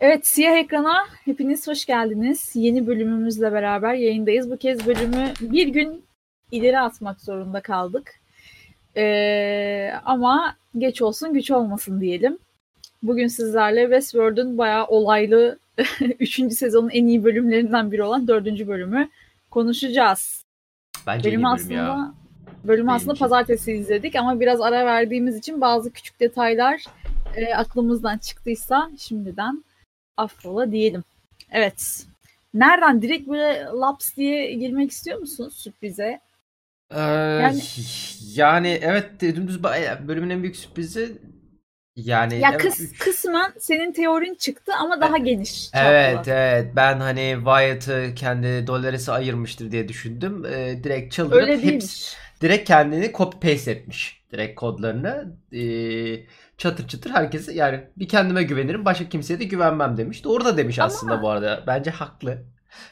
Evet, Siyah Ekran'a hepiniz hoş geldiniz. Yeni bölümümüzle beraber yayındayız. Bu kez bölümü bir gün ileri atmak zorunda kaldık. Ee, ama geç olsun güç olmasın diyelim. Bugün sizlerle Westworld'un bayağı olaylı 3. sezonun en iyi bölümlerinden biri olan 4. bölümü konuşacağız. Bence Bölümü iyi bölüm aslında ya. bölümü aslında pazartesi izledik ama biraz ara verdiğimiz için bazı küçük detaylar e, aklımızdan çıktıysa şimdiden affola diyelim. Evet. Nereden direkt böyle laps diye girmek istiyor musunuz sürprize? Ee, Yani- yani... evet dümdüz bölümün en büyük sürprizi yani Ya evet, kıs, üç- kısmen senin teorin çıktı ama daha geniş. Evet çaplı. evet ben hani Wyatt'ı kendi Dolores'e ayırmıştır diye düşündüm. Ee, direkt çıldırıp Öyle hepsi- direkt kendini copy paste etmiş. Direkt kodlarını ee, çatır çatır herkese yani bir kendime güvenirim başka kimseye de güvenmem demiş. Doğru da demiş Ama- aslında bu arada. Bence haklı.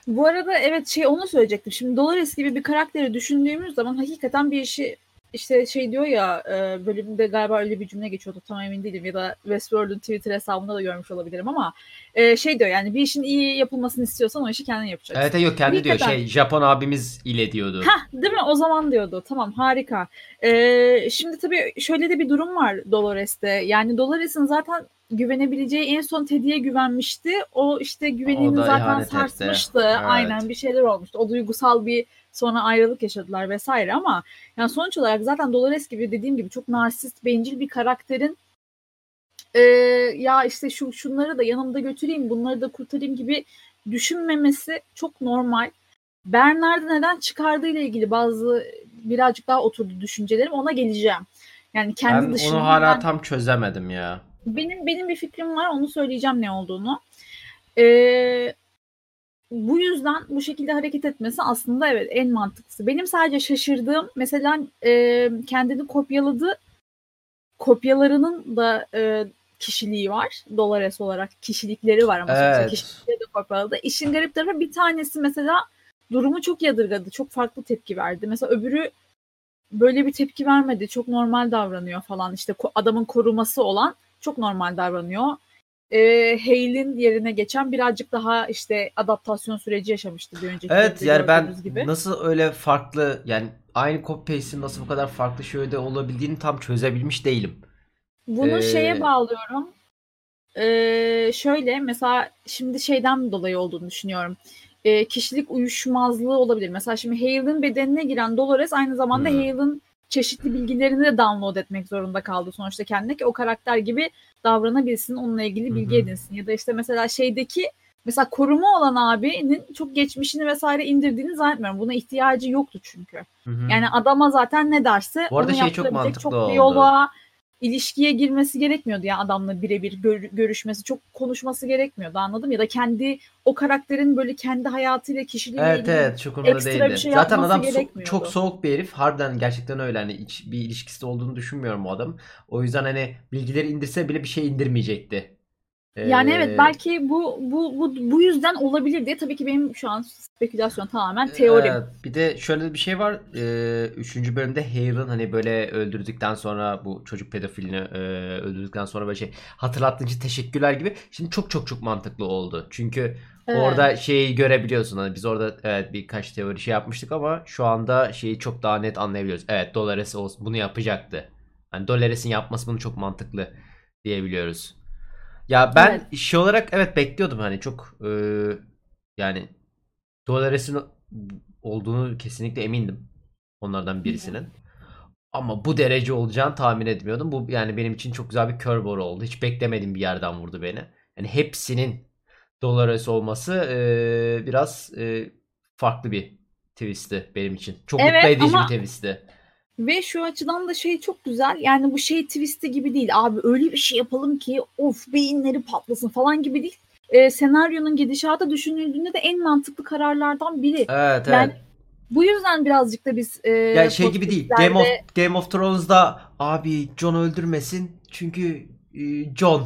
Bu arada evet şey onu söyleyecektim. Şimdi Dolores gibi bir karakteri düşündüğümüz zaman hakikaten bir işi işte şey diyor ya e, bölümde galiba öyle bir cümle geçiyordu tam emin değilim ya da Westworld'un Twitter hesabında da görmüş olabilirim ama e, şey diyor yani bir işin iyi yapılmasını istiyorsan o işi kendin yapacaksın. Evet yok kendi diyor şey Japon abimiz ile diyordu. Hah değil mi? O zaman diyordu. Tamam harika. Ee, şimdi tabii şöyle de bir durum var Dolores'te. Yani Dolores'in zaten güvenebileceği en son Teddy'ye güvenmişti. O işte güvenini O zaten etti. sarsmıştı. Evet. Aynen bir şeyler olmuştu. O duygusal bir sonra ayrılık yaşadılar vesaire ama yani sonuç olarak zaten Dolores gibi dediğim gibi çok narsist, bencil bir karakterin e, ya işte şu şunları da yanımda götüreyim, bunları da kurtarayım gibi düşünmemesi çok normal. Bernard'ı neden çıkardığı ile ilgili bazı birazcık daha oturdu düşüncelerim. Ona geleceğim. Yani kendi ben dışında onu hala ben- tam çözemedim ya. benim benim bir fikrim var. Onu söyleyeceğim ne olduğunu. Ee, bu yüzden bu şekilde hareket etmesi aslında evet en mantıklısı. Benim sadece şaşırdığım mesela e, kendini kopyaladı. Kopyalarının da e, kişiliği var. Dolores olarak kişilikleri var ama Evet. kişilikleri de kopyaladı. İşin garip tarafı bir tanesi mesela durumu çok yadırgadı. Çok farklı tepki verdi. Mesela öbürü böyle bir tepki vermedi. Çok normal davranıyor falan. İşte adamın koruması olan çok normal davranıyor. Ee, Hale'in yerine geçen birazcık daha işte adaptasyon süreci yaşamıştı bir önceki Evet yani ben gibi. nasıl öyle farklı yani aynı copy paste'in nasıl bu kadar farklı şöyle olabildiğini tam çözebilmiş değilim. Bunu Ee, şeye bağlıyorum. Ee, şöyle mesela şimdi şeyden dolayı olduğunu düşünüyorum. Ee, kişilik uyuşmazlığı olabilir. Mesela şimdi Hale'in bedenine giren Dolores aynı zamanda Hmm. Hale'in çeşitli bilgilerini de download etmek zorunda kaldı sonuçta kendine ki o karakter gibi davranabilsin, onunla ilgili bilgi Hı hı. edinsin. Ya da işte mesela şeydeki mesela koruma olan abinin çok geçmişini vesaire indirdiğini zannetmiyorum. Buna ihtiyacı yoktu çünkü. Hı hı. Yani adama zaten ne derse Bu arada onu şey çok mantıklı çok bir oldu. yola ilişkiye girmesi gerekmiyordu ya adamla birebir gör- görüşmesi çok konuşması gerekmiyordu anladım ya da kendi o karakterin böyle kendi hayatıyla kişiliğiyle Evet ilgili evet çok ekstra bir değildi. şey Zaten adam so- çok soğuk bir herif. Harbiden gerçekten öyle hani hiç bir ilişkisi olduğunu düşünmüyorum o adam. O yüzden hani bilgileri indirse bile bir şey indirmeyecekti. Yani Ee, evet belki bu bu bu bu yüzden olabilir diye tabii ki benim şu an spekülasyon tamamen teorim. Evet, bir de şöyle bir şey var. Ee, üçüncü bölümde Hale'ın hani böyle öldürdükten sonra bu çocuk pedofilini e, öldürdükten sonra böyle şey hatırlattığın için teşekkürler gibi. Şimdi çok çok çok mantıklı oldu. Çünkü Evet. orada şeyi görebiliyorsun. Hani biz orada evet birkaç teori şey yapmıştık ama şu anda şeyi çok daha net anlayabiliyoruz. Evet Dolores bunu yapacaktı. Hani Dolores'in yapması bunu çok mantıklı diyebiliyoruz. Ya ben Evet. şey olarak evet bekliyordum hani çok e, yani Dolores'in olduğunu kesinlikle emindim. Onlardan birisinin. Ama bu derece olacağını tahmin etmiyordum. Bu yani benim için çok güzel bir curveball oldu. Hiç beklemediğim bir yerden vurdu beni. Yani hepsinin Dolores olması e, biraz e, farklı bir twistti benim için. Çok Evet, mutlu edici ama- bir twistti. Ve şu açıdan da şey çok güzel. Yani bu şey twisti gibi değil. Abi öyle bir şey yapalım ki of beyinleri patlasın falan gibi değil. Ee, senaryonun gidişatı düşünüldüğünde de en mantıklı kararlardan biri. Evet Yani evet. Bu yüzden birazcık da biz e, Yani şey gibi değil. Game of Game of Thrones'da abi Jon öldürmesin çünkü e, Jon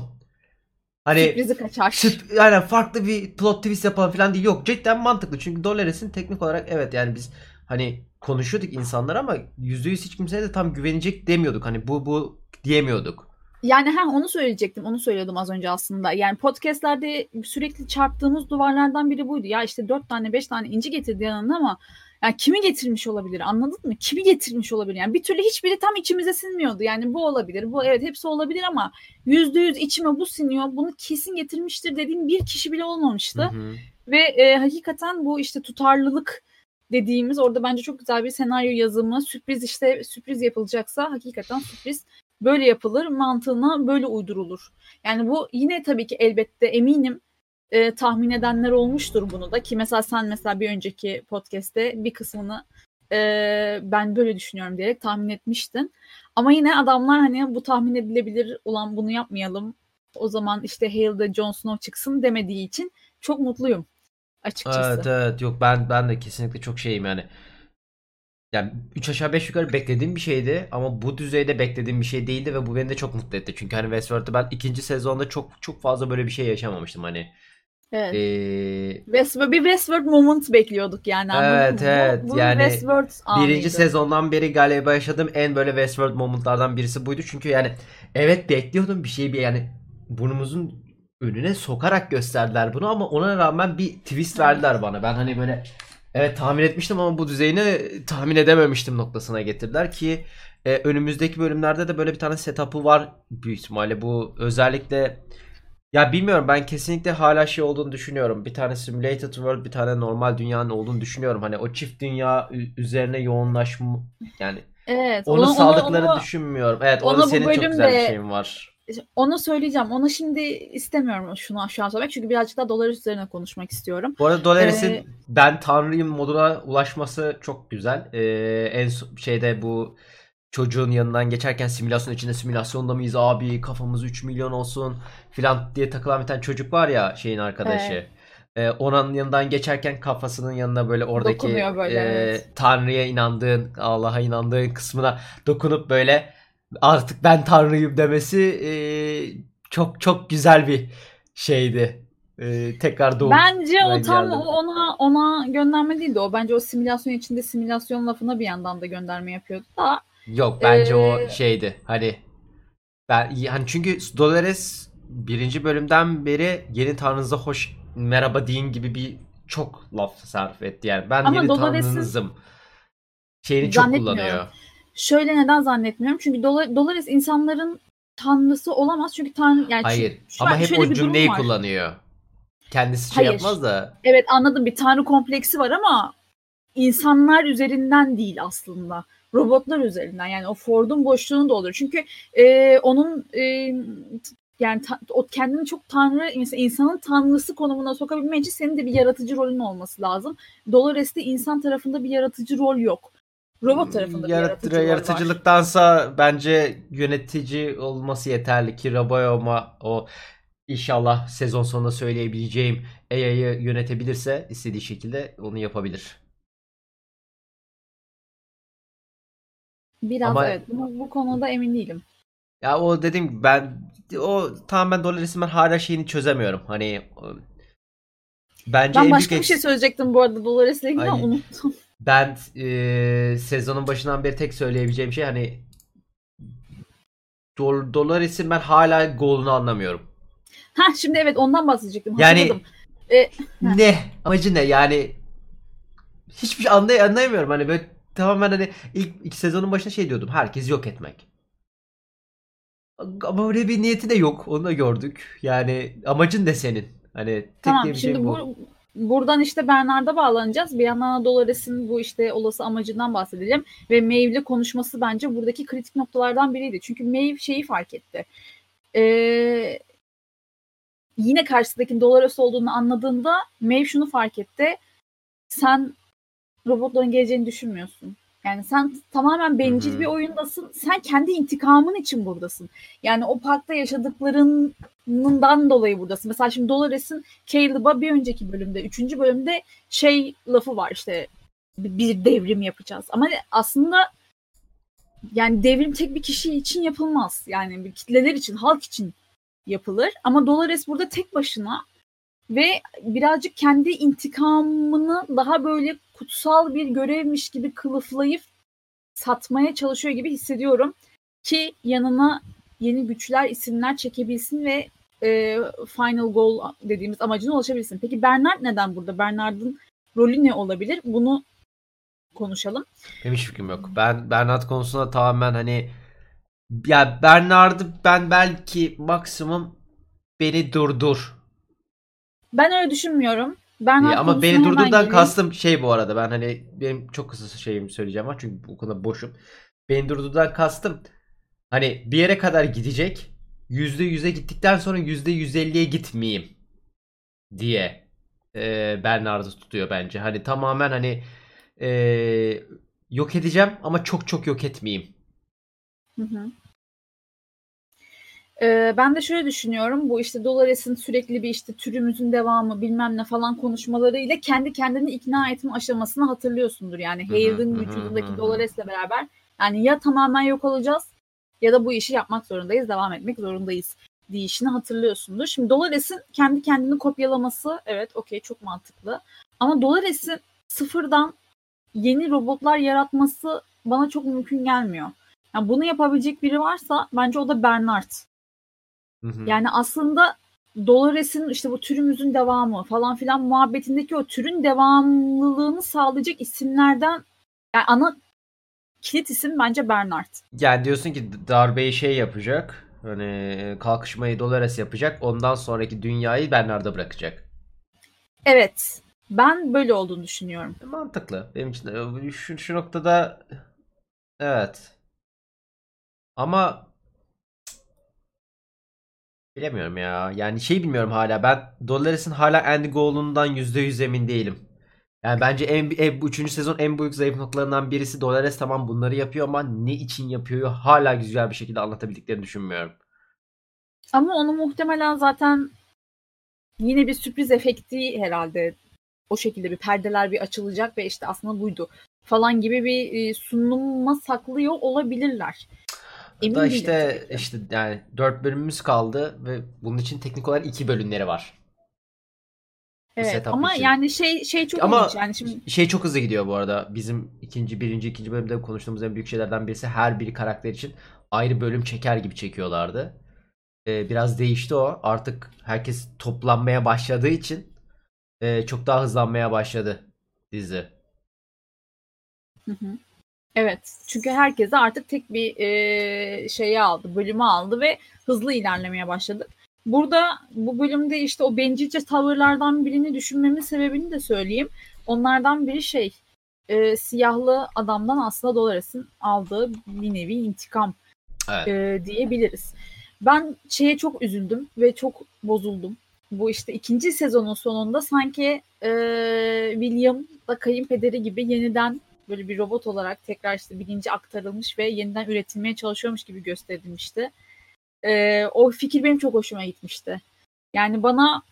hani sürprizi kaçar. Süp- yani farklı bir plot twist yapalım falan değil. Yok cidden mantıklı. Çünkü Dolores'in teknik olarak evet yani biz hani konuşuyorduk insanlar ama %100 hiç kimseye de tam güvenecek demiyorduk. Hani bu bu diyemiyorduk. Yani ha onu söyleyecektim. Onu söylüyordum az önce aslında. Yani podcastlerde sürekli çarptığımız duvarlardan biri buydu. Ya işte dört tane beş tane inci getirdi yanında ama yani kimi getirmiş olabilir anladın mı? Kimi getirmiş olabilir? Yani bir türlü hiçbiri tam içimize sinmiyordu. Yani bu olabilir. Bu evet hepsi olabilir ama yüzde yüz içime bu siniyor. Bunu kesin getirmiştir dediğim bir kişi bile olmamıştı. Hı hı. Ve e, hakikaten bu işte tutarlılık dediğimiz orada bence çok güzel bir senaryo yazımı. Sürpriz işte sürpriz yapılacaksa hakikaten sürpriz böyle yapılır. Mantığına böyle uydurulur. Yani bu yine tabii ki elbette eminim e, tahmin edenler olmuştur bunu da ki mesela sen mesela bir önceki podcast'te bir kısmını e, ben böyle düşünüyorum diyerek tahmin etmiştin. Ama yine adamlar hani bu tahmin edilebilir olan bunu yapmayalım. O zaman işte Hale'de Jon Snow çıksın demediği için çok mutluyum açıkçası. Evet evet yok ben ben de kesinlikle çok şeyim yani. Yani 3 aşağı 5 yukarı beklediğim bir şeydi ama bu düzeyde beklediğim bir şey değildi ve bu beni de çok mutlu etti. Çünkü hani Westworld'da ben ikinci sezonda çok çok fazla böyle bir şey yaşamamıştım hani. Evet. Ee, Westworld, bir Westworld moment bekliyorduk yani. Evet evet. Bu, bu yani Westworld birinci sezondan beri galiba yaşadığım en böyle Westworld momentlardan birisi buydu. Çünkü yani evet bekliyordum bir şey bir yani burnumuzun önüne sokarak gösterdiler bunu ama ona rağmen bir twist verdiler bana. Ben hani böyle evet tahmin etmiştim ama bu düzeyini tahmin edememiştim noktasına getirdiler ki e, önümüzdeki bölümlerde de böyle bir tane setup'ı var büyük ihtimalle. Bu özellikle ya bilmiyorum ben kesinlikle hala şey olduğunu düşünüyorum. Bir tane simulated world bir tane normal dünyanın olduğunu düşünüyorum. Hani o çift dünya üzerine yoğunlaşma yani Evet. Onu, onu sağlıkları onu, düşünmüyorum. Evet onu, senin çok güzel bir şeyin var. Onu söyleyeceğim. Onu şimdi istemiyorum şunu şu an söylemek. Çünkü birazcık daha dolar üzerine konuşmak istiyorum. Bu arada Dolares'in ee, ben tanrıyım moduna ulaşması çok güzel. Ee, en şeyde bu çocuğun yanından geçerken simülasyon içinde simülasyonda mıyız abi kafamız 3 milyon olsun filan diye takılan bir tane çocuk var ya şeyin arkadaşı. Evet. Ee, onun yanından geçerken kafasının yanına böyle oradaki böyle, e, evet. Tanrı'ya inandığın, Allah'a inandığın kısmına dokunup böyle artık ben Tanrıyım demesi e, çok çok güzel bir şeydi. E, tekrar doğup Bence o tam geldim. ona ona gönderme değildi o. Bence o simülasyon içinde simülasyon lafına bir yandan da gönderme yapıyordu da. Yok bence ee... o şeydi. Hani ben hani çünkü Dolores birinci bölümden beri yeni tanrınıza hoş merhaba deyin gibi bir çok laf sarf etti yani. Ben Ama yeni tanrınızım şeyini çok kullanıyor. Şöyle neden zannetmiyorum? Çünkü Dolores insanların tanrısı olamaz. Çünkü tanrı yani Hayır. Şu, ama hep o cümleyi kullanıyor. Kendisi şey Hayır. yapmaz da. Evet anladım. Bir tanrı kompleksi var ama insanlar üzerinden değil aslında. Robotlar üzerinden. Yani o Ford'un boşluğunu dolduruyor. Çünkü e, onun e, yani ta, o kendini çok tanrı insanın tanrısı konumuna sokabilmen için senin de bir yaratıcı rolün olması lazım. Dolores'te insan tarafında bir yaratıcı rol yok. Robot tarafında Yarat, bir yaratıcı Yaratıcılıktansa var. bence yönetici olması yeterli ki Rabayoma o inşallah sezon sonunda söyleyebileceğim AI'yı yönetebilirse istediği şekilde onu yapabilir. Biraz Ama, evet. Bu, bu konuda emin değilim. Ya o dedim ben o tamamen dolar isim ben hala şeyini çözemiyorum. Hani bence ben başka bir şey söyleyecektim bu arada dolar ilgili ama unuttum. Ben e, sezonun başından beri tek söyleyebileceğim şey hani Do dolar isim ben hala golünü anlamıyorum. Ha şimdi evet ondan bahsedecektim. Yani ee, ne amacı ne yani hiçbir şey anlay anlayamıyorum hani böyle tamamen hani ilk iki sezonun başında şey diyordum herkes yok etmek. Ama öyle bir niyeti de yok. Onu da gördük. Yani amacın ne senin? Hani tek tamam, bu. bu. Buradan işte Bernard'a bağlanacağız. Bir yandan Dolores'in bu işte olası amacından bahsedeceğim. Ve Maeve'le konuşması bence buradaki kritik noktalardan biriydi. Çünkü Maeve şeyi fark etti. Ee, yine karşısındaki Dolores olduğunu anladığında Maeve şunu fark etti. Sen robotların geleceğini düşünmüyorsun. Yani sen tamamen bencil bir oyundasın. Sen kendi intikamın için buradasın. Yani o parkta yaşadıklarından dolayı buradasın. Mesela şimdi Dolores'in Caleb'a bir önceki bölümde, üçüncü bölümde şey lafı var işte bir devrim yapacağız. Ama aslında yani devrim tek bir kişi için yapılmaz. Yani bir kitleler için, halk için yapılır. Ama Dolores burada tek başına ve birazcık kendi intikamını daha böyle kutsal bir görevmiş gibi kılıflayıp satmaya çalışıyor gibi hissediyorum ki yanına yeni güçler, isimler çekebilsin ve e, final goal dediğimiz amacına ulaşabilsin. Peki Bernard neden burada? Bernard'ın rolü ne olabilir? Bunu konuşalım. Benim hiç fikrim yok. Ben Bernard konusunda tamamen hani ya Bernard'ı ben belki maksimum beni durdur. Ben öyle düşünmüyorum. Bernard Ya ama beni durdurdan kastım şey bu arada ben hani benim çok kısa şeyimi söyleyeceğim var çünkü bu konuda boşum. Beni durdurdan kastım hani bir yere kadar gidecek yüzde yüze gittikten sonra yüzde yüz elliye gitmeyeyim diye e, Bernard'ı tutuyor bence. Hani tamamen hani e, yok edeceğim ama çok çok yok etmeyeyim. Hı hı. Ee, ben de şöyle düşünüyorum. Bu işte Dolores'in sürekli bir işte türümüzün devamı bilmem ne falan konuşmalarıyla kendi kendini ikna etme aşamasını hatırlıyorsundur. Yani hı, vücudundaki. Dolores'le beraber yani ya tamamen yok olacağız ya da bu işi yapmak zorundayız, devam etmek zorundayız deyişini hatırlıyorsundur. Şimdi Dolores'in kendi kendini kopyalaması evet okey çok mantıklı. Ama Dolores'in sıfırdan yeni robotlar yaratması bana çok mümkün gelmiyor. Yani bunu yapabilecek biri varsa bence o da Bernard. Hı hı. Yani aslında Dolores'in işte bu türümüzün devamı falan filan muhabbetindeki o türün devamlılığını sağlayacak isimlerden yani ana kilit isim bence Bernard. Yani diyorsun ki darbeyi şey yapacak. Hani kalkışmayı Dolores yapacak. Ondan sonraki dünyayı Bernard'a bırakacak. Evet. Ben böyle olduğunu düşünüyorum. Mantıklı. Benim için de şu, şu noktada evet. Ama bilemiyorum ya. Yani şey bilmiyorum hala. Ben Dolores'in hala Andy Golan'dan %100 emin değilim. Yani bence en, en, bu üçüncü sezon en büyük zayıf noktalarından birisi Dolores tamam bunları yapıyor ama ne için yapıyor hala güzel bir şekilde anlatabildiklerini düşünmüyorum. Ama onu muhtemelen zaten yine bir sürpriz efekti herhalde o şekilde bir perdeler bir açılacak ve işte aslında buydu falan gibi bir e, sunuma saklıyor olabilirler. Emin da işte işte yani 4 bölümümüz kaldı ve bunun için teknik olarak 2 bölümleri var. Evet ama için. yani şey şey çok Ama ilginç. Yani şimdi şey çok hızlı gidiyor bu arada. Bizim ikinci, birinci, ikinci bölümde konuştuğumuz en büyük şeylerden birisi her bir karakter için ayrı bölüm çeker gibi çekiyorlardı. Ee, biraz değişti o. Artık herkes toplanmaya başladığı için e, çok daha hızlanmaya başladı dizi. Hı hı. Evet. Çünkü herkese artık tek bir e, şeyi aldı, bölümü aldı ve hızlı ilerlemeye başladı. Burada bu bölümde işte o bencilce tavırlardan birini düşünmemin sebebini de söyleyeyim. Onlardan biri şey e, siyahlı adamdan aslında Dolores'in aldığı bir nevi intikam Evet. e, diyebiliriz. Ben şeye çok üzüldüm ve çok bozuldum. Bu işte ikinci sezonun sonunda sanki e, William da kayınpederi gibi yeniden böyle bir robot olarak tekrar işte bilinci aktarılmış ve yeniden üretilmeye çalışıyormuş gibi gösterilmişti. E, o fikir benim çok hoşuma gitmişti. Yani bana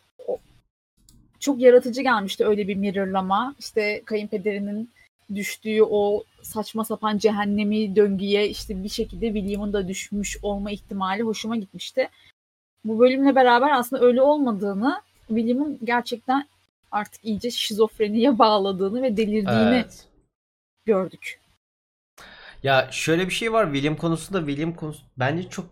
çok yaratıcı gelmişti öyle bir mirrorlama. İşte kayınpederinin düştüğü o saçma sapan cehennemi döngüye işte bir şekilde William'ın da düşmüş olma ihtimali hoşuma gitmişti. Bu bölümle beraber aslında öyle olmadığını, William'ın gerçekten artık iyice şizofreniye bağladığını ve delirdiğini Evet. Gördük. Ya şöyle bir şey var William konusunda William konusu bence çok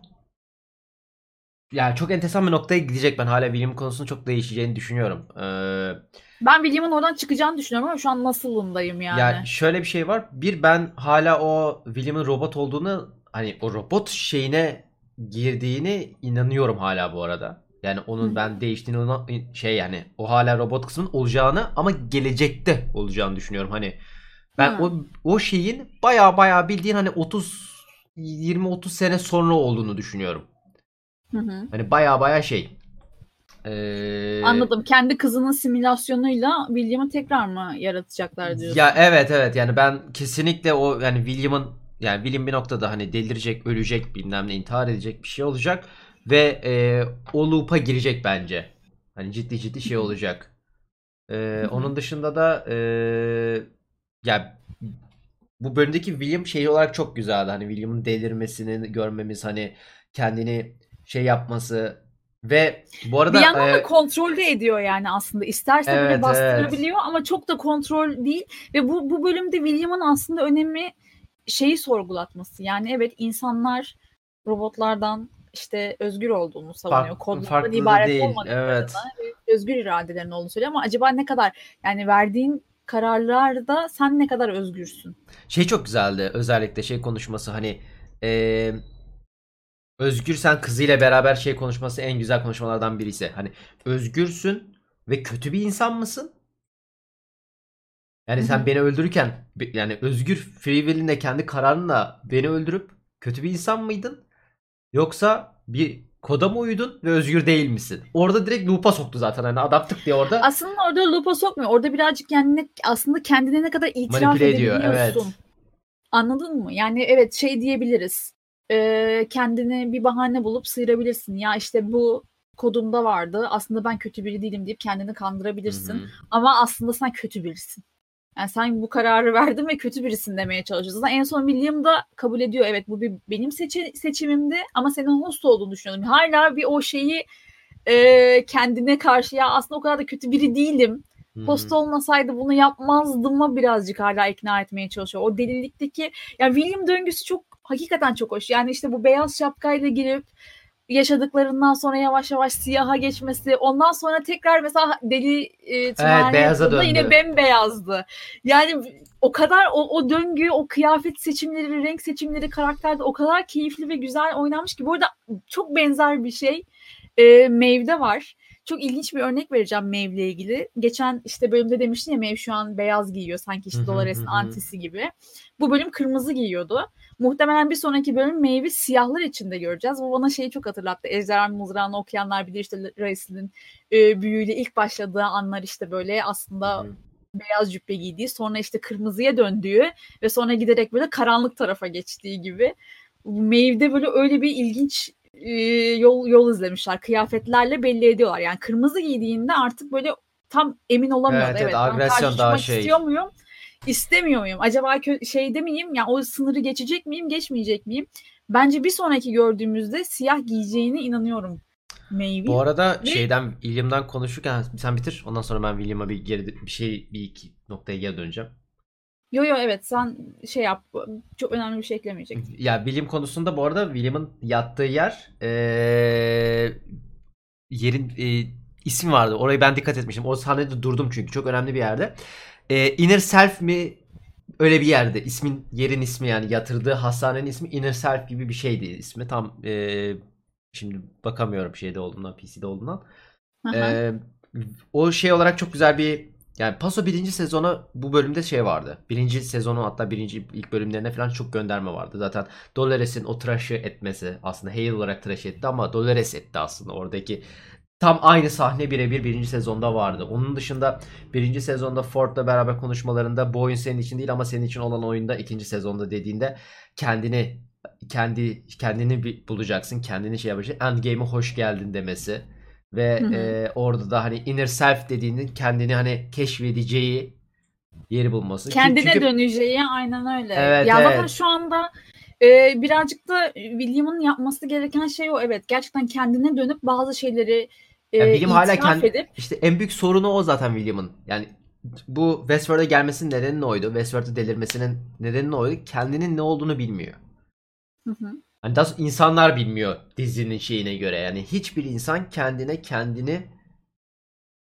yani çok enteresan bir noktaya gidecek ben hala William konusunda çok değişeceğini düşünüyorum. Ee, Ben William'ın oradan çıkacağını düşünüyorum ama şu an nasılındayım yani. Yani şöyle bir şey var. Bir ben hala o William'ın robot olduğunu hani o robot şeyine girdiğini inanıyorum hala bu arada. Yani onun Hı. ben değiştiğini ona- şey yani o hala robot kısmının olacağını ama gelecekte olacağını düşünüyorum. Hani ben Hı. o o şeyin baya baya bildiğin hani 30 20 30 sene sonra olduğunu düşünüyorum. Hı hı. Hani baya baya şey. Ee, Anladım. Kendi kızının simülasyonuyla William'ı tekrar mı yaratacaklar diyorsun? Ya evet evet yani ben kesinlikle o yani William'ın yani William bir noktada hani delirecek, ölecek, bilmem ne intihar edecek bir şey olacak ve e, o loop'a girecek bence. Hani ciddi ciddi şey olacak. E, hı. onun dışında da e, ya bu bölümdeki William şey olarak çok güzeldi. Hani William'ın delirmesini görmemiz hani kendini şey yapması ve bu arada bir yandan da e, kontrolde ediyor yani aslında. İsterse bile Evet, bastırabiliyor ama çok da kontrol değil. Ve bu, bu bölümde William'ın aslında önemi şeyi sorgulatması. Yani evet insanlar robotlardan işte özgür olduğunu savunuyor. Kodlardan ibaret değil, olmadıklarını, evet. özgür iradelerin olduğunu söylüyor ama acaba ne kadar yani verdiğin kararlarda sen ne kadar özgürsün? Şey çok güzeldi özellikle şey konuşması hani eee Özgür sen kızıyla beraber şey konuşması en güzel konuşmalardan birisi. Hani özgürsün ve kötü bir insan mısın? Yani sen beni öldürürken yani özgür free will'inle kendi kararınla beni öldürüp kötü bir insan mıydın? Yoksa bir koda mı uydun ve özgür değil misin? Orada direkt loop'a soktu zaten hani adam tık diye orada Aslında orada loop'a sokmuyor. Orada birazcık kendine aslında kendine ne kadar itiraf Manipüle ediyor, edebiliyorsun. evet. Anladın mı? Yani evet şey diyebiliriz. Ee, kendine bir bahane bulup sıyırabilirsin. Ya işte bu kodumda vardı. Aslında ben kötü biri değilim deyip kendini kandırabilirsin. Hı hı. Ama aslında sen kötü birisin. Yani sen bu kararı verdin ve kötü birisin demeye çalışıyorsun. En son William da kabul ediyor. Evet bu bir benim seçi- seçimimdi ama senin host olduğunu düşünüyordum. Hala bir o şeyi e, kendine karşı ya aslında o kadar da kötü biri değilim. Host olmasaydı bunu yapmazdım birazcık hala ikna etmeye çalışıyor. O delilikteki yani William döngüsü çok hakikaten çok hoş. Yani işte bu beyaz şapkayla girip yaşadıklarından sonra yavaş yavaş siyaha geçmesi. Ondan sonra tekrar mesela deli e, tımarhane beyaza döndü. yine bembeyazdı. Yani o kadar o, o döngü, o kıyafet seçimleri, renk seçimleri karakterde o kadar keyifli ve güzel oynanmış ki. Bu arada çok benzer bir şey e, Maeve'de var. Çok ilginç bir örnek vereceğim Maeve'le ilgili. Geçen işte bölümde demiştin ya Maeve şu an beyaz giyiyor. Sanki işte Dolores'in antisi gibi. Bu bölüm kırmızı giyiyordu. Muhtemelen bir sonraki bölüm Maeve'i siyahlar içinde göreceğiz. Bu bana şeyi çok hatırlattı. Ejderha Mızrağı'nı okuyanlar bilir işte Raislin e, büyüyle ilk başladığı anlar işte böyle aslında hı. beyaz cübbe giydiği sonra işte kırmızıya döndüğü ve sonra giderek böyle karanlık tarafa geçtiği gibi. Maeve'de böyle öyle bir ilginç e, yol yol izlemişler. Kıyafetlerle belli ediyorlar. Yani kırmızı giydiğinde artık böyle tam emin olamıyordu. Evet, Evet, evet, agresyon daha şey. istiyor muyum? İstemiyor muyum? Acaba şeyde miyim? Yani o sınırı geçecek miyim, geçmeyecek miyim? Bence bir sonraki gördüğümüzde siyah giyeceğine inanıyorum Maeve'in. Bu arada Ve- şeyden William'dan konuşurken sen bitir. Ondan sonra ben William'a bir geri bir şey bir iki noktaya geri döneceğim. Yo yo evet sen şey yap. Çok önemli bir şey eklemeyecek. Ya bilim konusunda bu arada William'ın yattığı yer eee, yerin eee, ismi vardı. Orayı ben dikkat etmiştim. O sahnede durdum çünkü çok önemli bir yerde. Eee, Inner Self mi öyle bir yerde. İsmin yerin ismi yani yatırdığı hastanenin ismi Inner Self gibi bir şeydi ismi. Tam eee, şimdi bakamıyorum şeyde olduğundan PC'de olduğundan. Ee, o şey olarak çok güzel bir yani Paso birinci sezonu bu bölümde şey vardı. Birinci sezonu hatta birinci ilk bölümlerine falan çok gönderme vardı. Zaten Dolores'in o tıraşı etmesi aslında Hale olarak tıraş etti ama Dolores etti aslında oradaki tam aynı sahne birebir birinci sezonda vardı. Onun dışında birinci sezonda Ford'la beraber konuşmalarında bu oyun senin için değil ama senin için olan oyunda ikinci sezonda dediğinde kendini kendi kendini bulacaksın. Kendini şey yapacaksın. Endgame'e hoş geldin demesi. Ve Hı hı. e, orada da hani inner self dediğinin kendini hani keşfedeceği yeri bulması. Kendine çünkü- döneceği aynen öyle. Evet, ya evet. şu anda e, birazcık da William'ın yapması gereken şey o. Evet gerçekten kendine dönüp bazı şeyleri e, Ya William hala kendi- edip İşte en büyük sorunu o zaten William'ın. Yani bu Westworld'a gelmesinin nedeni ne oydu? Westworld'a delirmesinin nedeni ne oydu? Kendinin ne olduğunu bilmiyor. Hı hı. Hani daha insanlar bilmiyor dizinin şeyine göre. Yani hiçbir insan kendine kendini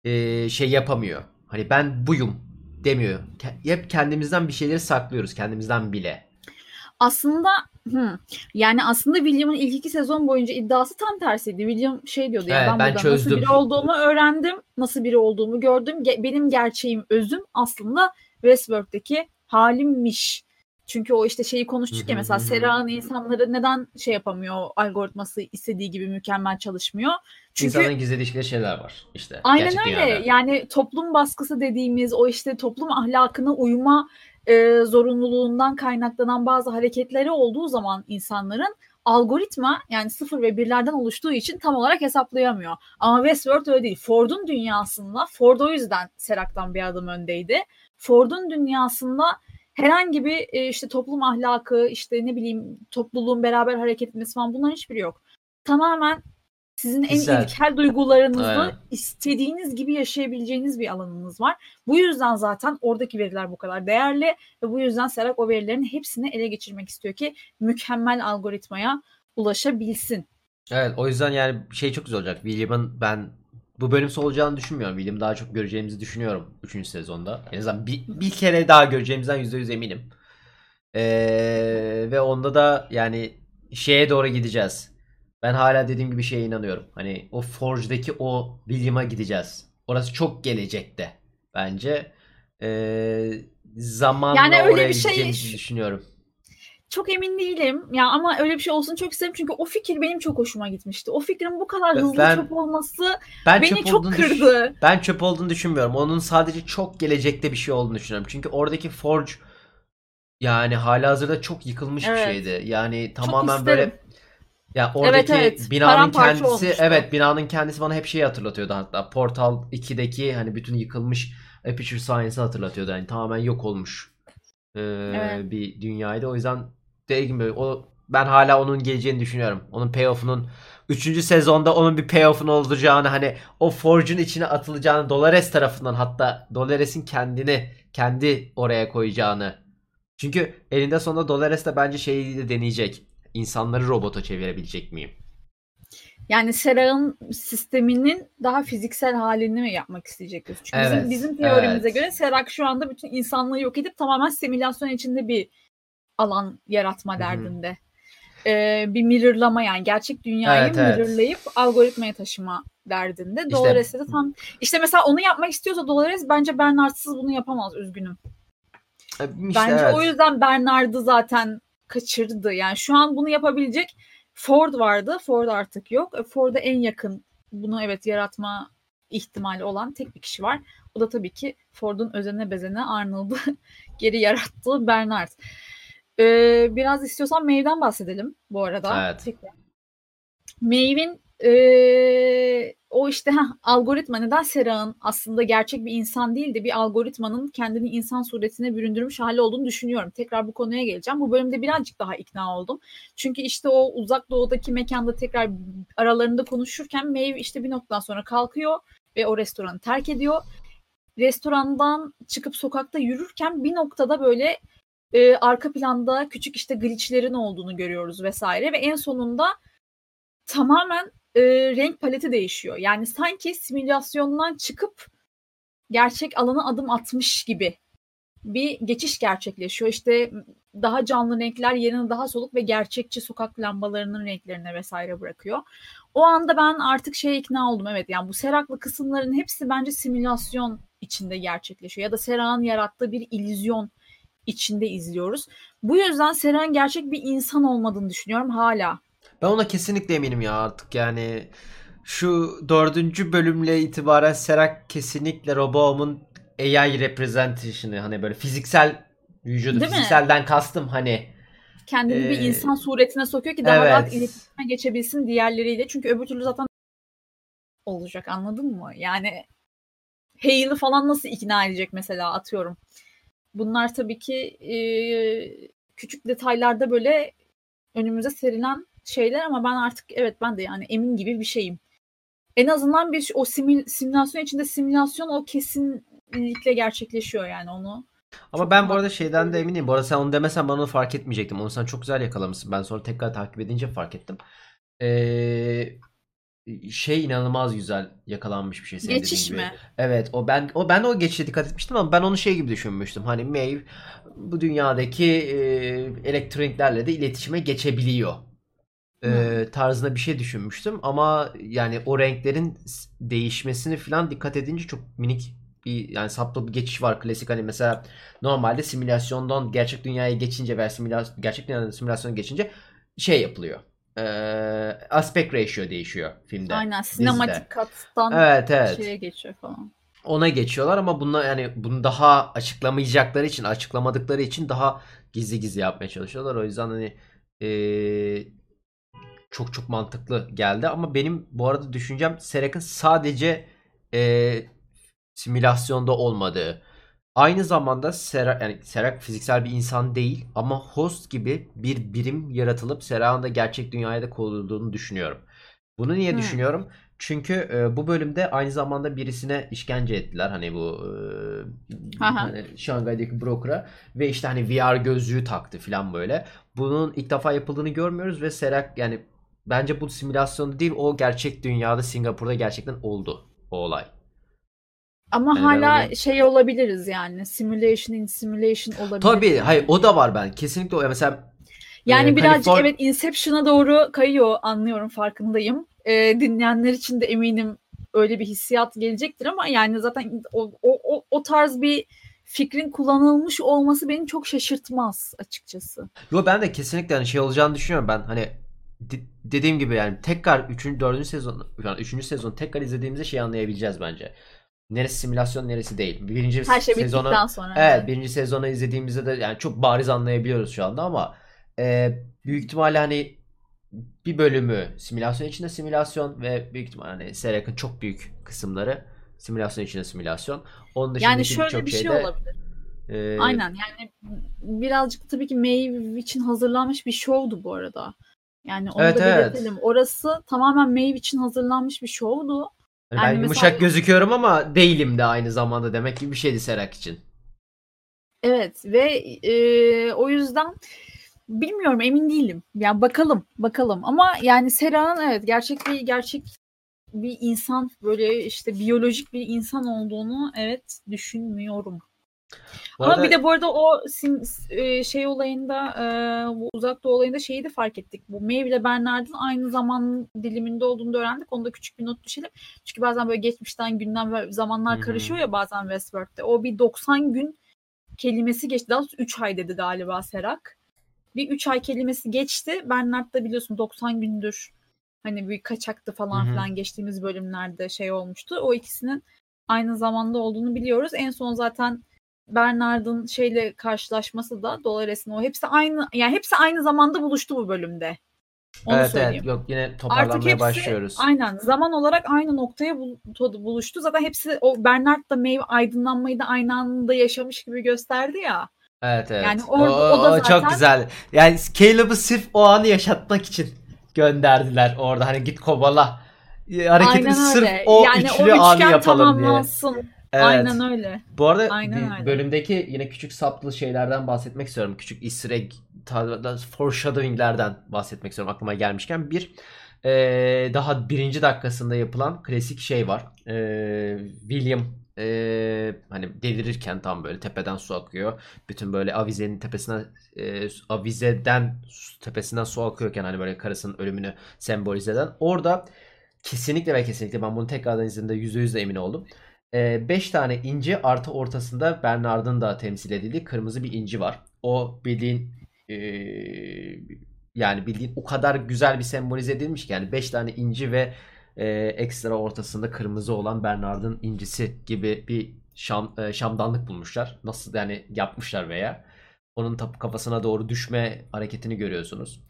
eee, şey yapamıyor. Hani ben buyum demiyor. Hep kendimizden bir şeyleri saklıyoruz. Kendimizden bile. Aslında hı, yani aslında William'ın ilk iki sezon boyunca iddiası tam tersiydi. William şey diyordu ya Evet, ben, ben burada çözdüm." nasıl biri olduğumu öğrendim. Nasıl biri olduğumu gördüm. Ge- benim gerçeğim özüm aslında Westworld'daki halimmiş. Çünkü o işte şeyi konuştuk ya mesela. Sera'nın insanları neden şey yapamıyor algoritması istediği gibi mükemmel çalışmıyor. Çünkü İnsanların gizlediği şeyler var. İşte. Aynen öyle. dünyada. Yani toplum baskısı dediğimiz o işte toplum ahlakına uyma e, zorunluluğundan kaynaklanan bazı hareketleri olduğu zaman insanların algoritma yani sıfır ve birlerden oluştuğu için tam olarak hesaplayamıyor. Ama Westworld öyle değil. Ford'un dünyasında Ford o yüzden Serak'tan bir adım öndeydi. Ford'un dünyasında herhangi bir e, işte toplum ahlakı işte ne bileyim topluluğun beraber hareket etmesi falan bunların hiçbiri yok. Tamamen sizin en Güzel. ilkel duygularınızı Aynen. istediğiniz gibi yaşayabileceğiniz bir alanınız var. Bu yüzden zaten oradaki veriler bu kadar değerli ve bu yüzden Serak o verilerin hepsini ele geçirmek istiyor ki mükemmel algoritmaya ulaşabilsin. Evet o yüzden yani şey çok güzel olacak. William'ın ben bu bölüm olacağını düşünmüyorum. William daha çok göreceğimizi düşünüyorum 3. sezonda. En azından bir, bir kere daha göreceğimizden %100 eminim. Ee, ve onda da yani şeye doğru gideceğiz. Ben hala dediğim gibi şeye inanıyorum. Hani o Forge'daki o William'a gideceğiz. Orası çok gelecekte bence. Ee, zamanla Yani öyle oraya bir şey- düşünüyorum. Çok emin değilim. Ya ama öyle bir şey olsun çok isterim çünkü o fikir benim çok hoşuma gitmişti. O fikrin bu kadar Ben- hızlı ben- çöp olması Ben beni çöp çok kırdı. Ben çöp olduğunu düşünmüyorum. Onun sadece çok gelecekte bir şey olduğunu düşünüyorum. Çünkü oradaki Forge yani halihazırda çok yıkılmış Evet. bir şeydi. Yani tamamen böyle ya oradaki evet. binanın Paramparça kendisi olmuştu. evet binanın kendisi bana hep şeyi hatırlatıyordu hatta Portal 2'deki hani bütün yıkılmış Aperture Science'ı hatırlatıyordu. Yani tamamen yok olmuş ee, Evet. bir dünyaydı. O yüzden dediğim gibi o ben hala onun geleceğini düşünüyorum. Onun payoff'unun 3. sezonda onun bir payoff'un olacağını hani o Forge'un içine atılacağını Dolores tarafından hatta Dolores'in kendini kendi oraya koyacağını. Çünkü elinde sonunda Dolores de bence şeyi de deneyecek. İnsanları robota çevirebilecek miyim? Yani Sera'nın sisteminin daha fiziksel halini mi yapmak isteyecekler? Çünkü Evet, bizim, bizim teorimize evet. göre Serak şu anda bütün insanlığı yok edip tamamen simülasyon içinde bir alan yaratma hı. derdinde. Ee, bir mirrorlama yani gerçek dünyayı Evet, evet. mirrorlayıp algoritmaya taşıma derdinde. Dolores'e de tam işte mesela onu yapmak istiyorsa Dolores bence Bernard'sız bunu yapamaz üzgünüm. E, işte Bence evet. o yüzden Bernard'ı zaten kaçırdı. Yani şu an bunu yapabilecek Ford vardı. Ford artık yok. E, Ford'a en yakın bunu evet yaratma ihtimali olan tek bir kişi var. O da tabii ki Ford'un özene bezene Arnold'u geri yarattığı Bernard. Ee, biraz istiyorsan Maeve'den bahsedelim bu arada. Evet. Tekrar. Maeve'in ee, o işte heh, algoritma neden Sera'nın aslında gerçek bir insan değil de bir algoritmanın kendini insan suretine büründürmüş hali olduğunu düşünüyorum. Tekrar bu konuya geleceğim. Bu bölümde birazcık daha ikna oldum. Çünkü işte o uzak doğudaki mekanda tekrar aralarında konuşurken Maeve işte bir noktadan sonra kalkıyor ve o restoranı terk ediyor. Restorandan çıkıp sokakta yürürken bir noktada böyle e, arka planda küçük işte glitchlerin olduğunu görüyoruz vesaire ve en sonunda tamamen e, renk paleti değişiyor. Yani sanki simülasyondan çıkıp gerçek alana adım atmış gibi bir geçiş gerçekleşiyor. İşte daha canlı renkler yerini daha soluk ve gerçekçi sokak lambalarının renklerine vesaire bırakıyor. O anda ben artık şeye ikna oldum. Evet yani bu seraklı kısımların hepsi bence simülasyon içinde gerçekleşiyor. Ya da Sera'nın yarattığı bir illüzyon içinde izliyoruz. Bu yüzden Sera'nın gerçek bir insan olmadığını düşünüyorum hala. Ben ona kesinlikle eminim ya artık yani şu dördüncü bölümle itibaren Serak kesinlikle Robo'mun AI representation'ı hani böyle fiziksel vücudu Değil mi? fizikselden kastım hani kendini bir Ee, insan suretine sokuyor ki daha evet. rahat iletişime geçebilsin diğerleriyle. Çünkü öbür türlü zaten olacak anladın mı? Yani Hale'ı falan nasıl ikna edecek mesela atıyorum. Bunlar tabii ki e, küçük detaylarda böyle önümüze serilen şeyler ama ben artık evet ben de yani emin gibi bir şeyim. En azından bir o simül, simülasyon içinde simülasyon o kesinlikle gerçekleşiyor yani onu. Ama Çok ben bu arada şeyden de eminim. Bu arada sen onu demesen ben onu fark etmeyecektim. Onu sen çok güzel yakalamışsın. Ben sonra tekrar takip edince fark ettim. Ee, şey inanılmaz güzel yakalanmış bir şey senin Geçiş mi? Evet o ben o ben de o geçişe dikkat etmiştim ama ben onu şey gibi düşünmüştüm. Hani Maeve bu dünyadaki e, elektroniklerle de iletişime geçebiliyor. E, tarzında bir şey düşünmüştüm ama yani o renklerin değişmesini falan dikkat edince çok minik bir yani saplı bir geçiş var. Klasik hani mesela normalde simülasyondan gerçek dünyaya geçince veya simülasyon, gerçek dünyadan simülasyona geçince şey yapılıyor. E, aspect ratio değişiyor filmde. Aynen sinematik kattan Evet evet. şeye geçiyor falan. Ona geçiyorlar ama bunlar yani bunu daha açıklamayacakları için, açıklamadıkları için daha gizli gizli yapmaya çalışıyorlar. O yüzden hani eee, çok çok mantıklı geldi ama benim bu arada düşüncem Serek'in sadece eee, simülasyonda olmadığı. Aynı zamanda Serak, yani Serak fiziksel bir insan değil ama host gibi bir birim yaratılıp Serak'ın da gerçek dünyaya da konulduğunu düşünüyorum. Bunu niye Hmm. düşünüyorum? Çünkü e, bu bölümde aynı zamanda birisine işkence ettiler. Hani bu e, Aha. hani Şangay'daki broker'a ve işte hani VR gözlüğü taktı falan böyle. Bunun ilk defa yapıldığını görmüyoruz ve Serak yani bence bu simülasyon değil o gerçek dünyada Singapur'da gerçekten oldu o olay. Ama Yani hala onu- şey olabiliriz yani. Simulation in simulation olabilir. Tabii hayır o da var ben. Kesinlikle o mesela Yani Ee, birazcık Kaliforn- evet Inception'a doğru kayıyor anlıyorum farkındayım. Ee, dinleyenler için de eminim öyle bir hissiyat gelecektir ama yani zaten o, o, o, o tarz bir fikrin kullanılmış olması beni çok şaşırtmaz açıkçası. Yo ben de kesinlikle hani şey olacağını düşünüyorum ben hani dediğim gibi yani tekrar 3. 4. sezon yani 3. sezon tekrar izlediğimizde şey anlayabileceğiz bence. Neresi simülasyon neresi değil. Birinci Her şey sezonu bittikten sonra. Evet birinci sezonu izlediğimizde de yani çok bariz anlayabiliyoruz şu anda ama e, büyük ihtimalle hani bir bölümü simülasyon içinde simülasyon ve büyük ihtimalle hani Serek'in çok büyük kısımları simülasyon içinde simülasyon. Onun dışındaki Yani şöyle bir şey şeyde, olabilir. e, Aynen yani birazcık tabii ki Maeve için hazırlanmış bir şovdu bu arada. Yani onu Evet, da evet. belirtelim. Orası tamamen Maeve için hazırlanmış bir şovdu. yani ben mesela- yumuşak gözüküyorum ama değilim de aynı zamanda demek gibi bir şeydi Serak için. Evet ve e, o yüzden bilmiyorum emin değilim. Yani bakalım bakalım ama yani Sera'nın evet gerçek bir gerçek bir insan böyle işte biyolojik bir insan olduğunu evet düşünmüyorum. Bu Ama arada- bir de bu arada o e, şey olayında e, bu uzak doğu olayında şeyi de fark ettik. Bu Maeve ile Bernard'ın aynı zaman diliminde olduğunu da öğrendik. Onu da küçük bir not düşelim. Çünkü bazen böyle geçmişten günden ve zamanlar karışıyor ya bazen Westworld'de. O bir 90 gün kelimesi geçti. Daha doğrusu 3 ay dedi galiba Serak. Bir 3 ay kelimesi geçti. Bernard da biliyorsun 90 gündür hani bir kaçaktı falan Hı hı. filan geçtiğimiz bölümlerde şey olmuştu. O ikisinin aynı zamanda olduğunu biliyoruz. En son zaten Bernard'ın şeyle karşılaşması da Dolores'in o hepsi aynı yani hepsi aynı zamanda buluştu bu bölümde. Onu evet söyleyeyim. evet yok yine Artık toparlanmaya hepsi başlıyoruz. aynen zaman olarak aynı noktaya buluştu. Zaten hepsi o Bernard da Maeve aydınlanmayı da aynı anda yaşamış gibi gösterdi ya. Evet evet. Yani o, orada- o da o zaten- çok güzel. Yani Caleb'ı sırf o anı yaşatmak için gönderdiler orada hani git kovala. Hareketini Aynen sırf öyle. o yani üçlü o anı yapalım diye. Evet. Aynen öyle. Bu arada Aynen öyle. bölümdeki yine küçük saplı şeylerden bahsetmek istiyorum. Küçük easter egg, foreshadowing'lerden bahsetmek istiyorum aklıma gelmişken. Bir eee, daha birinci dakikasında yapılan klasik şey var. Eee, William eee, hani delirirken tam böyle tepeden su akıyor. Bütün böyle avizenin tepesine eee, avizeden tepesinden su akıyorken hani böyle karısının ölümünü sembolize eden. Orada kesinlikle ve kesinlikle ben bunu tekrardan izlediğimde %100 de emin oldum. 5 tane inci artı ortasında Bernard'ın da temsil edildiği kırmızı bir inci var. O bildiğin eee, yani bildiğin o kadar güzel bir sembolize edilmiş ki yani 5 tane inci ve eee, ekstra ortasında kırmızı olan Bernard'ın incisi gibi bir şam, eee, şamdanlık bulmuşlar. Nasıl yani yapmışlar veya onun kafasına doğru düşme hareketini görüyorsunuz.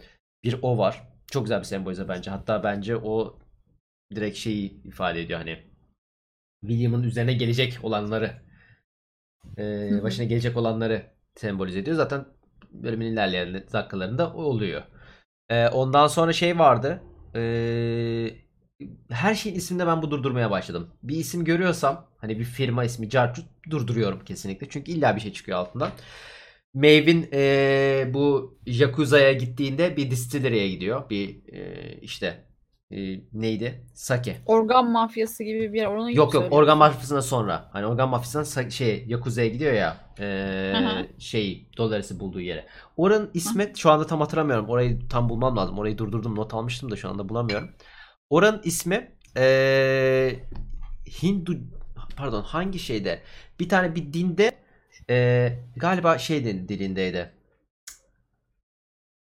Bir o var. Çok güzel bir sembolize bence. Hatta bence o direkt şeyi ifade ediyor hani William'ın üzerine gelecek olanları e, başına gelecek olanları sembolize ediyor. Zaten bölümün ilerleyen dakikalarında o oluyor. E, ondan sonra şey vardı. E, her şeyin isminde ben bu durdurmaya başladım. Bir isim görüyorsam hani bir firma ismi Carcut durduruyorum kesinlikle. Çünkü illa bir şey çıkıyor altından. Maeve'in e, bu Yakuza'ya gittiğinde bir distillery'e gidiyor. Bir e, işte e, neydi? Sake. Organ mafyası gibi bir yer. Onu Yok yok organ mafyasından sonra. Hani organ mafyasından şey Yakuza'ya gidiyor ya. hı. şey Dolores'i bulduğu yere. Oranın ismi şu anda tam hatırlamıyorum. Orayı tam bulmam lazım. Orayı durdurdum not almıştım da şu anda bulamıyorum. Oranın ismi eee, Hindu pardon hangi şeyde? Bir tane bir dinde eee, galiba şey dilindeydi.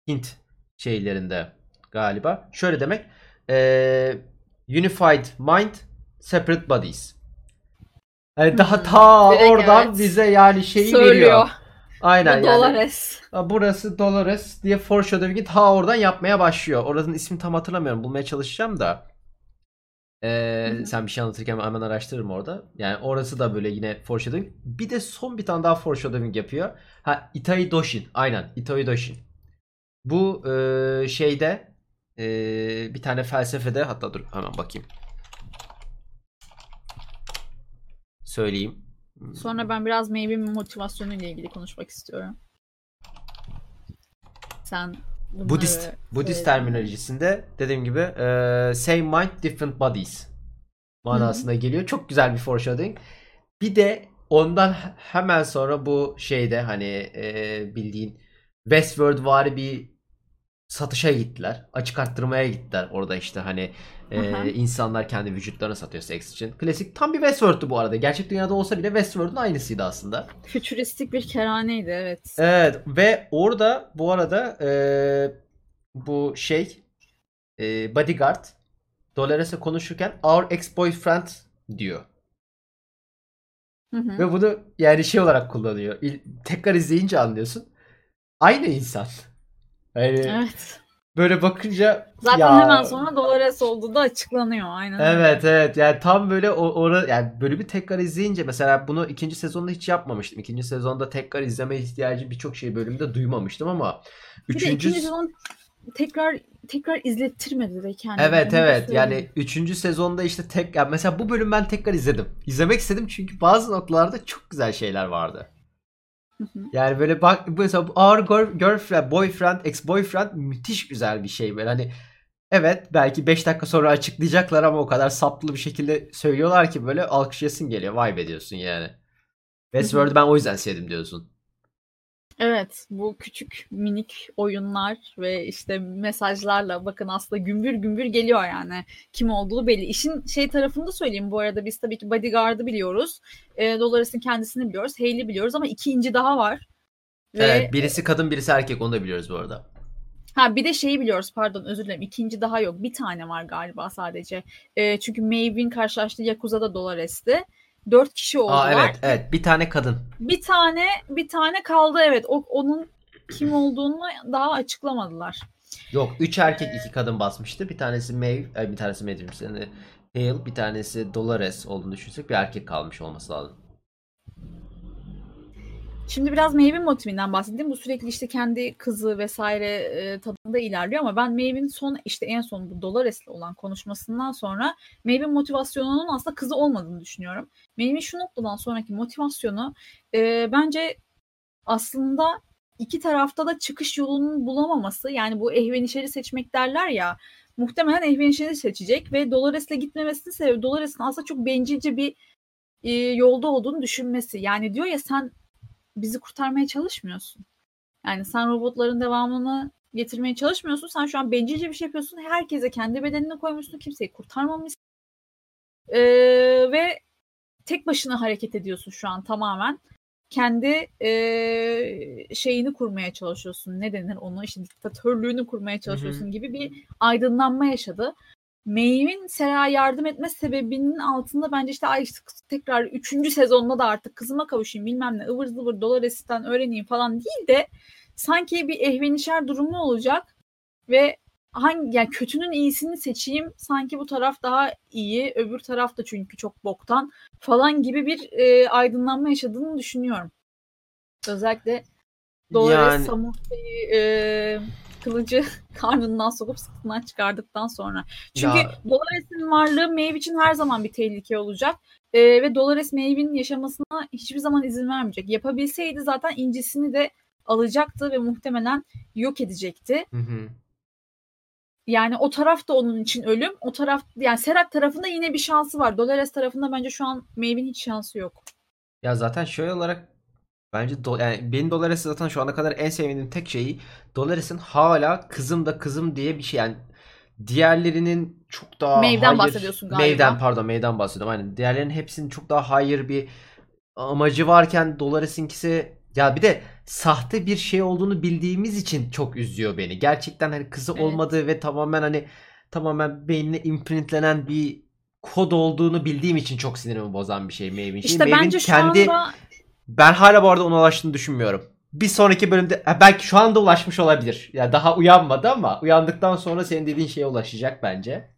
Hint şeylerinde galiba. Şöyle demek. Eee, Unified Mind Separate Bodies. Yani daha Hmm, ta direkt oradan evet. bize yani şeyi Söylüyor. veriyor. Aynen Bu yani. Dolores. Burası Dolores diye foreshadowing'i ta oradan yapmaya başlıyor. Oranın ismini tam hatırlamıyorum. Bulmaya çalışacağım da. Ee, sen bir şey anlatırken hemen araştırırım orada. Yani orası da böyle yine foreshadowing. Bir de son bir tane daha foreshadowing yapıyor. Ha Itai Doshin. Aynen Itai Doshin. Bu e, şeyde e, bir tane felsefede hatta dur hemen bakayım. Söyleyeyim. Sonra ben biraz Maeve'in motivasyonu ile ilgili konuşmak istiyorum. Sen bunları Budist Budist terminolojisinde dediğim gibi e, same mind different bodies manasına geliyor. Çok güzel bir foreshadowing. Bir de ondan he- hemen sonra bu şeyde hani e, bildiğin Westworld vari bir satışa gittiler. Açık arttırmaya gittiler. Orada işte hani e, Aha. insanlar kendi vücutlarını satıyor seks için. Klasik tam bir Westworld'tu bu arada. Gerçek dünyada olsa bile Westworld'un aynısıydı aslında. Fütüristik bir kerhaneydi evet. Evet ve orada bu arada e, bu şey e, bodyguard Dolores'e konuşurken our ex-boyfriend diyor. Hı hı. Ve bunu yani şey olarak kullanıyor. Tekrar izleyince anlıyorsun. Aynı insan. Yani Evet. böyle bakınca Zaten ya- hemen sonra Dolores olduğu da açıklanıyor. Aynen öyle. Evet evet yani tam böyle o ora yani bölümü tekrar izleyince mesela bunu ikinci sezonda hiç yapmamıştım. İkinci sezonda tekrar izleme ihtiyacı birçok şey bölümde duymamıştım ama Bir üçüncü ikinci sezon tekrar tekrar izlettirmedi de kendini. Evet da evet söyleyeyim. yani 3. sezonda işte tek yani mesela bu bölüm ben tekrar izledim. İzlemek istedim çünkü bazı noktalarda çok güzel şeyler vardı. Hı hı. Yani böyle bak mesela our girl- girlfriend, boyfriend, ex-boyfriend müthiş güzel bir şey böyle hani evet belki 5 dakika sonra açıklayacaklar ama o kadar saplı bir şekilde söylüyorlar ki böyle alkışlayasın geliyor. Vay be diyorsun yani. Westworld'u ben o yüzden sevdim diyorsun. Evet bu küçük minik oyunlar ve işte mesajlarla bakın aslında gümbür gümbür geliyor yani. Kim olduğu belli. İşin şey tarafını da söyleyeyim bu arada biz tabii ki Bodyguard'ı biliyoruz. E, Dolores'in kendisini biliyoruz. Hayley biliyoruz ama ikinci daha var. Ve Evet birisi kadın birisi erkek onu da biliyoruz bu arada. ha bir de şeyi biliyoruz pardon özür dilerim. ikinci daha yok. Bir tane var galiba sadece. E, çünkü Maeve'in karşılaştığı Yakuza'da Dolores'ti. Dört kişi oldular. Aa evet evet bir tane kadın. Bir tane bir tane kaldı evet. O, onun kim olduğunu daha açıklamadılar. Yok 3 erkek 2 kadın basmıştı. Bir tanesi Maeve, bir tanesi Maeve. Yani Hale, bir tanesi Dolores olduğunu düşünsek bir erkek kalmış olması lazım. Şimdi biraz Maeve'in motivinden bahsedeyim. Bu sürekli işte kendi kızı vesaire e, tadında ilerliyor ama ben Maeve'in son işte en son bu Dolores'le olan konuşmasından sonra Maeve'in motivasyonunun aslında kızı olmadığını düşünüyorum. Maeve'in şu noktadan sonraki motivasyonu e, bence aslında iki tarafta da çıkış yolunun bulamaması. Yani bu ehvenişeri seçmek derler ya. Muhtemelen ehvenişeri seçecek ve Dolores'le gitmemesinin sebebi Dolores'in aslında çok bencilce bir e, yolda olduğunu düşünmesi. Yani diyor ya sen bizi kurtarmaya çalışmıyorsun. Yani sen robotların devamını getirmeye çalışmıyorsun. Sen şu an bencilce bir şey yapıyorsun. Herkese kendi bedenini koymuşsun. Kimseyi kurtarmamışsın. Ee, ve tek başına hareket ediyorsun şu an tamamen. Kendi e, şeyini kurmaya çalışıyorsun. Ne denir onu? İşte diktatörlüğünü kurmaya çalışıyorsun gibi bir aydınlanma yaşadı. Maeve'in Sera'ya yardım etme sebebinin altında bence işte ay tekrar 3. sezonda da artık kızıma kavuşayım bilmem ne ıvır zıvır Dolores'ten öğreneyim falan değil de sanki bir ehvenişer durumu olacak ve hangi yani kötünün iyisini seçeyim sanki bu taraf daha iyi öbür taraf da çünkü çok boktan falan gibi bir e, aydınlanma yaşadığını düşünüyorum. Özellikle Dolores Yani- Samurta'yı e, kılıcı karnından sokup sırtından çıkardıktan sonra. Çünkü Ya- Dolores'in varlığı Maeve için her zaman bir tehlike olacak. E, ve Dolores Maeve'in yaşamasına hiçbir zaman izin vermeyecek. Yapabilseydi zaten incisini de alacaktı ve muhtemelen yok edecekti. Hı hı. Yani o taraf da onun için ölüm. O taraf yani Serap tarafında yine bir şansı var. Dolores tarafında bence şu an Maeve'in hiç şansı yok. Ya zaten şöyle olarak bence do- yani benim Dolores zaten şu ana kadar en sevdiğim tek şeyi Dolores'in hala kızım da kızım diye bir şey yani diğerlerinin çok daha Maeve'den hayır bahsediyorsun galiba. Maeve'den pardon Maeve'den bahsediyorum aynen. Diğerlerinin hepsinin çok daha hayır bir amacı varken Dolores'inkisi ya bir de sahte bir şey olduğunu bildiğimiz için çok üzüyor beni. Gerçekten hani kızı Evet. olmadığı ve tamamen hani tamamen beynine imprintlenen bir kod olduğunu bildiğim için çok sinirimi bozan bir şey Maeve'in şeyi. İşte Maeve'in bence şu kendi anda ben hala bu arada ona ulaştığını düşünmüyorum. Bir sonraki bölümde belki şu anda ulaşmış olabilir. Ya daha uyanmadı ama uyandıktan sonra senin dediğin şeye ulaşacak bence.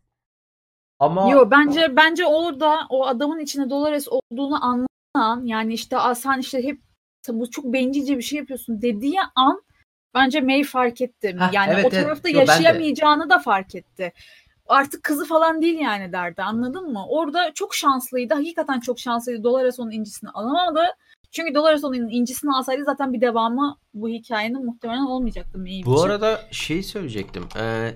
Ama Yo bence bence orada o adamın içinde Dolores olduğunu anlayan yani işte "Aa, sen işte hep bu çok bencilce bir şey yapıyorsun dediği an bence May fark etti. Hah, yani evet, o evet. tarafta Yo, ben de. yaşayamayacağını da fark etti. Artık kızı falan değil yani derdi anladın mı? Orada çok şanslıydı. Hakikaten çok şanslıydı. Dolores onun incisini alamadı. Çünkü Dolores onun incisini alsaydı zaten bir devamı bu hikayenin muhtemelen olmayacaktı Maeve Bu arada şey söyleyecektim. Ee,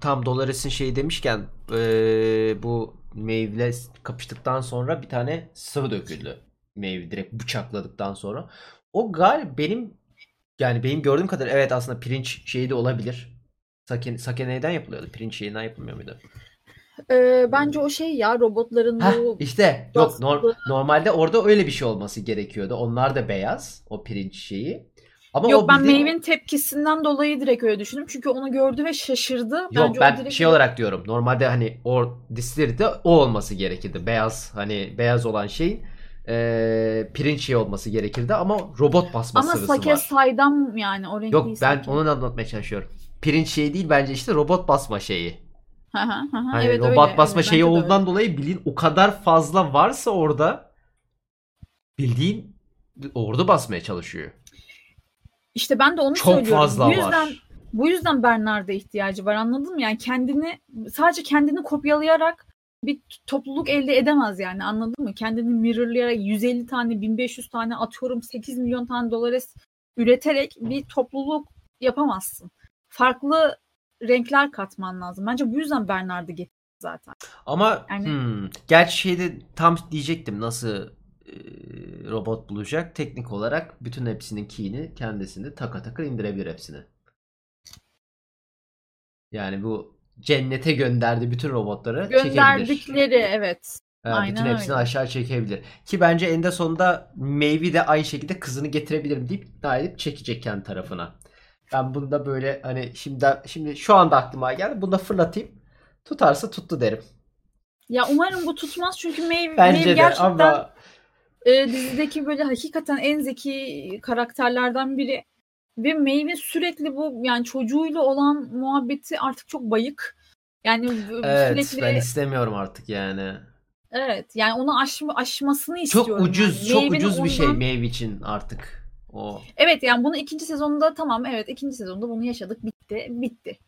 tam Dolores'in şey demişken ee, bu Maeve'le kapıştıktan sonra bir tane sıvı döküldü. Maeve direkt bıçakladıktan sonra. O gal benim yani benim gördüğüm kadar evet aslında pirinç şeyi de olabilir. Sake, sake neyden yapılıyordu? Pirinç şeyinden yapılmıyor muydu? Ee, bence o şey ya robotların Heh, bu işte yok nor- normalde orada öyle bir şey olması gerekiyordu. Onlar da beyaz o pirinç şeyi. Ama Yok ben bildiğin- Maeve'in tepkisinden dolayı direkt öyle düşündüm. Çünkü onu gördü ve şaşırdı. Yok Bence ben direkt şey olarak diyorum. Normalde hani o distillery'de o olması gerekirdi. Beyaz hani beyaz olan şey eee pirinç şey olması gerekirdi ama robot basma Ama sıvısı sake var. saydam yani o Yok ben sake. onu anlatmaya çalışıyorum. Pirinç şey değil bence işte robot basma şeyi. Hı hı. Hani evet, robot öyle, basma evet, şeyi olduğundan öyle. dolayı bildiğin o kadar fazla varsa orada bildiğin ordu basmaya çalışıyor. İşte ben de onu Çok söylüyorum. fazla bu yüzden, var. Bu yüzden Bernard'a ihtiyacı var anladın mı? Yani kendini sadece kendini kopyalayarak bir topluluk elde edemez yani anladın mı? Kendini mirrorlayarak 150 tane 1500 tane atıyorum 8 milyon tane dolares üreterek bir topluluk yapamazsın. Farklı renkler katman lazım. Bence bu yüzden Bernard'ı getirdi zaten. Ama Yani- hmm, gerçi şeyde tam diyecektim nasıl e, robot bulacak. Teknik olarak bütün hepsinin key'ini kendisinde taka taka indirebilir hepsini. Yani bu cennete gönderdi bütün robotları çekebilir. Gönderdikleri evet. Ha, aynen bütün hepsini öyle. aşağı çekebilir. Ki bence eninde sonunda Maeve de aynı şekilde kızını getirebilirim deyip ikna edip çekecek kendi tarafına. Ben bunu da böyle hani şimdi şimdi şu anda aklıma geldi. Bunu da fırlatayım. Tutarsa tuttu derim. Ya umarım bu tutmaz çünkü Maeve, Bence Maeve gerçekten ama e, dizideki böyle hakikaten en zeki karakterlerden biri. Ve Maeve'in sürekli bu yani çocuğuyla olan muhabbeti artık çok bayık. Yani evet sürekli ben istemiyorum artık yani. evet yani onu aşma, aşmasını Çok istiyorum. ucuz, yani. çok Maeve'nin ucuz bir şey ondan- Maeve için artık. O Evet yani bunu ikinci sezonda tamam evet ikinci sezonda bunu yaşadık bitti bitti.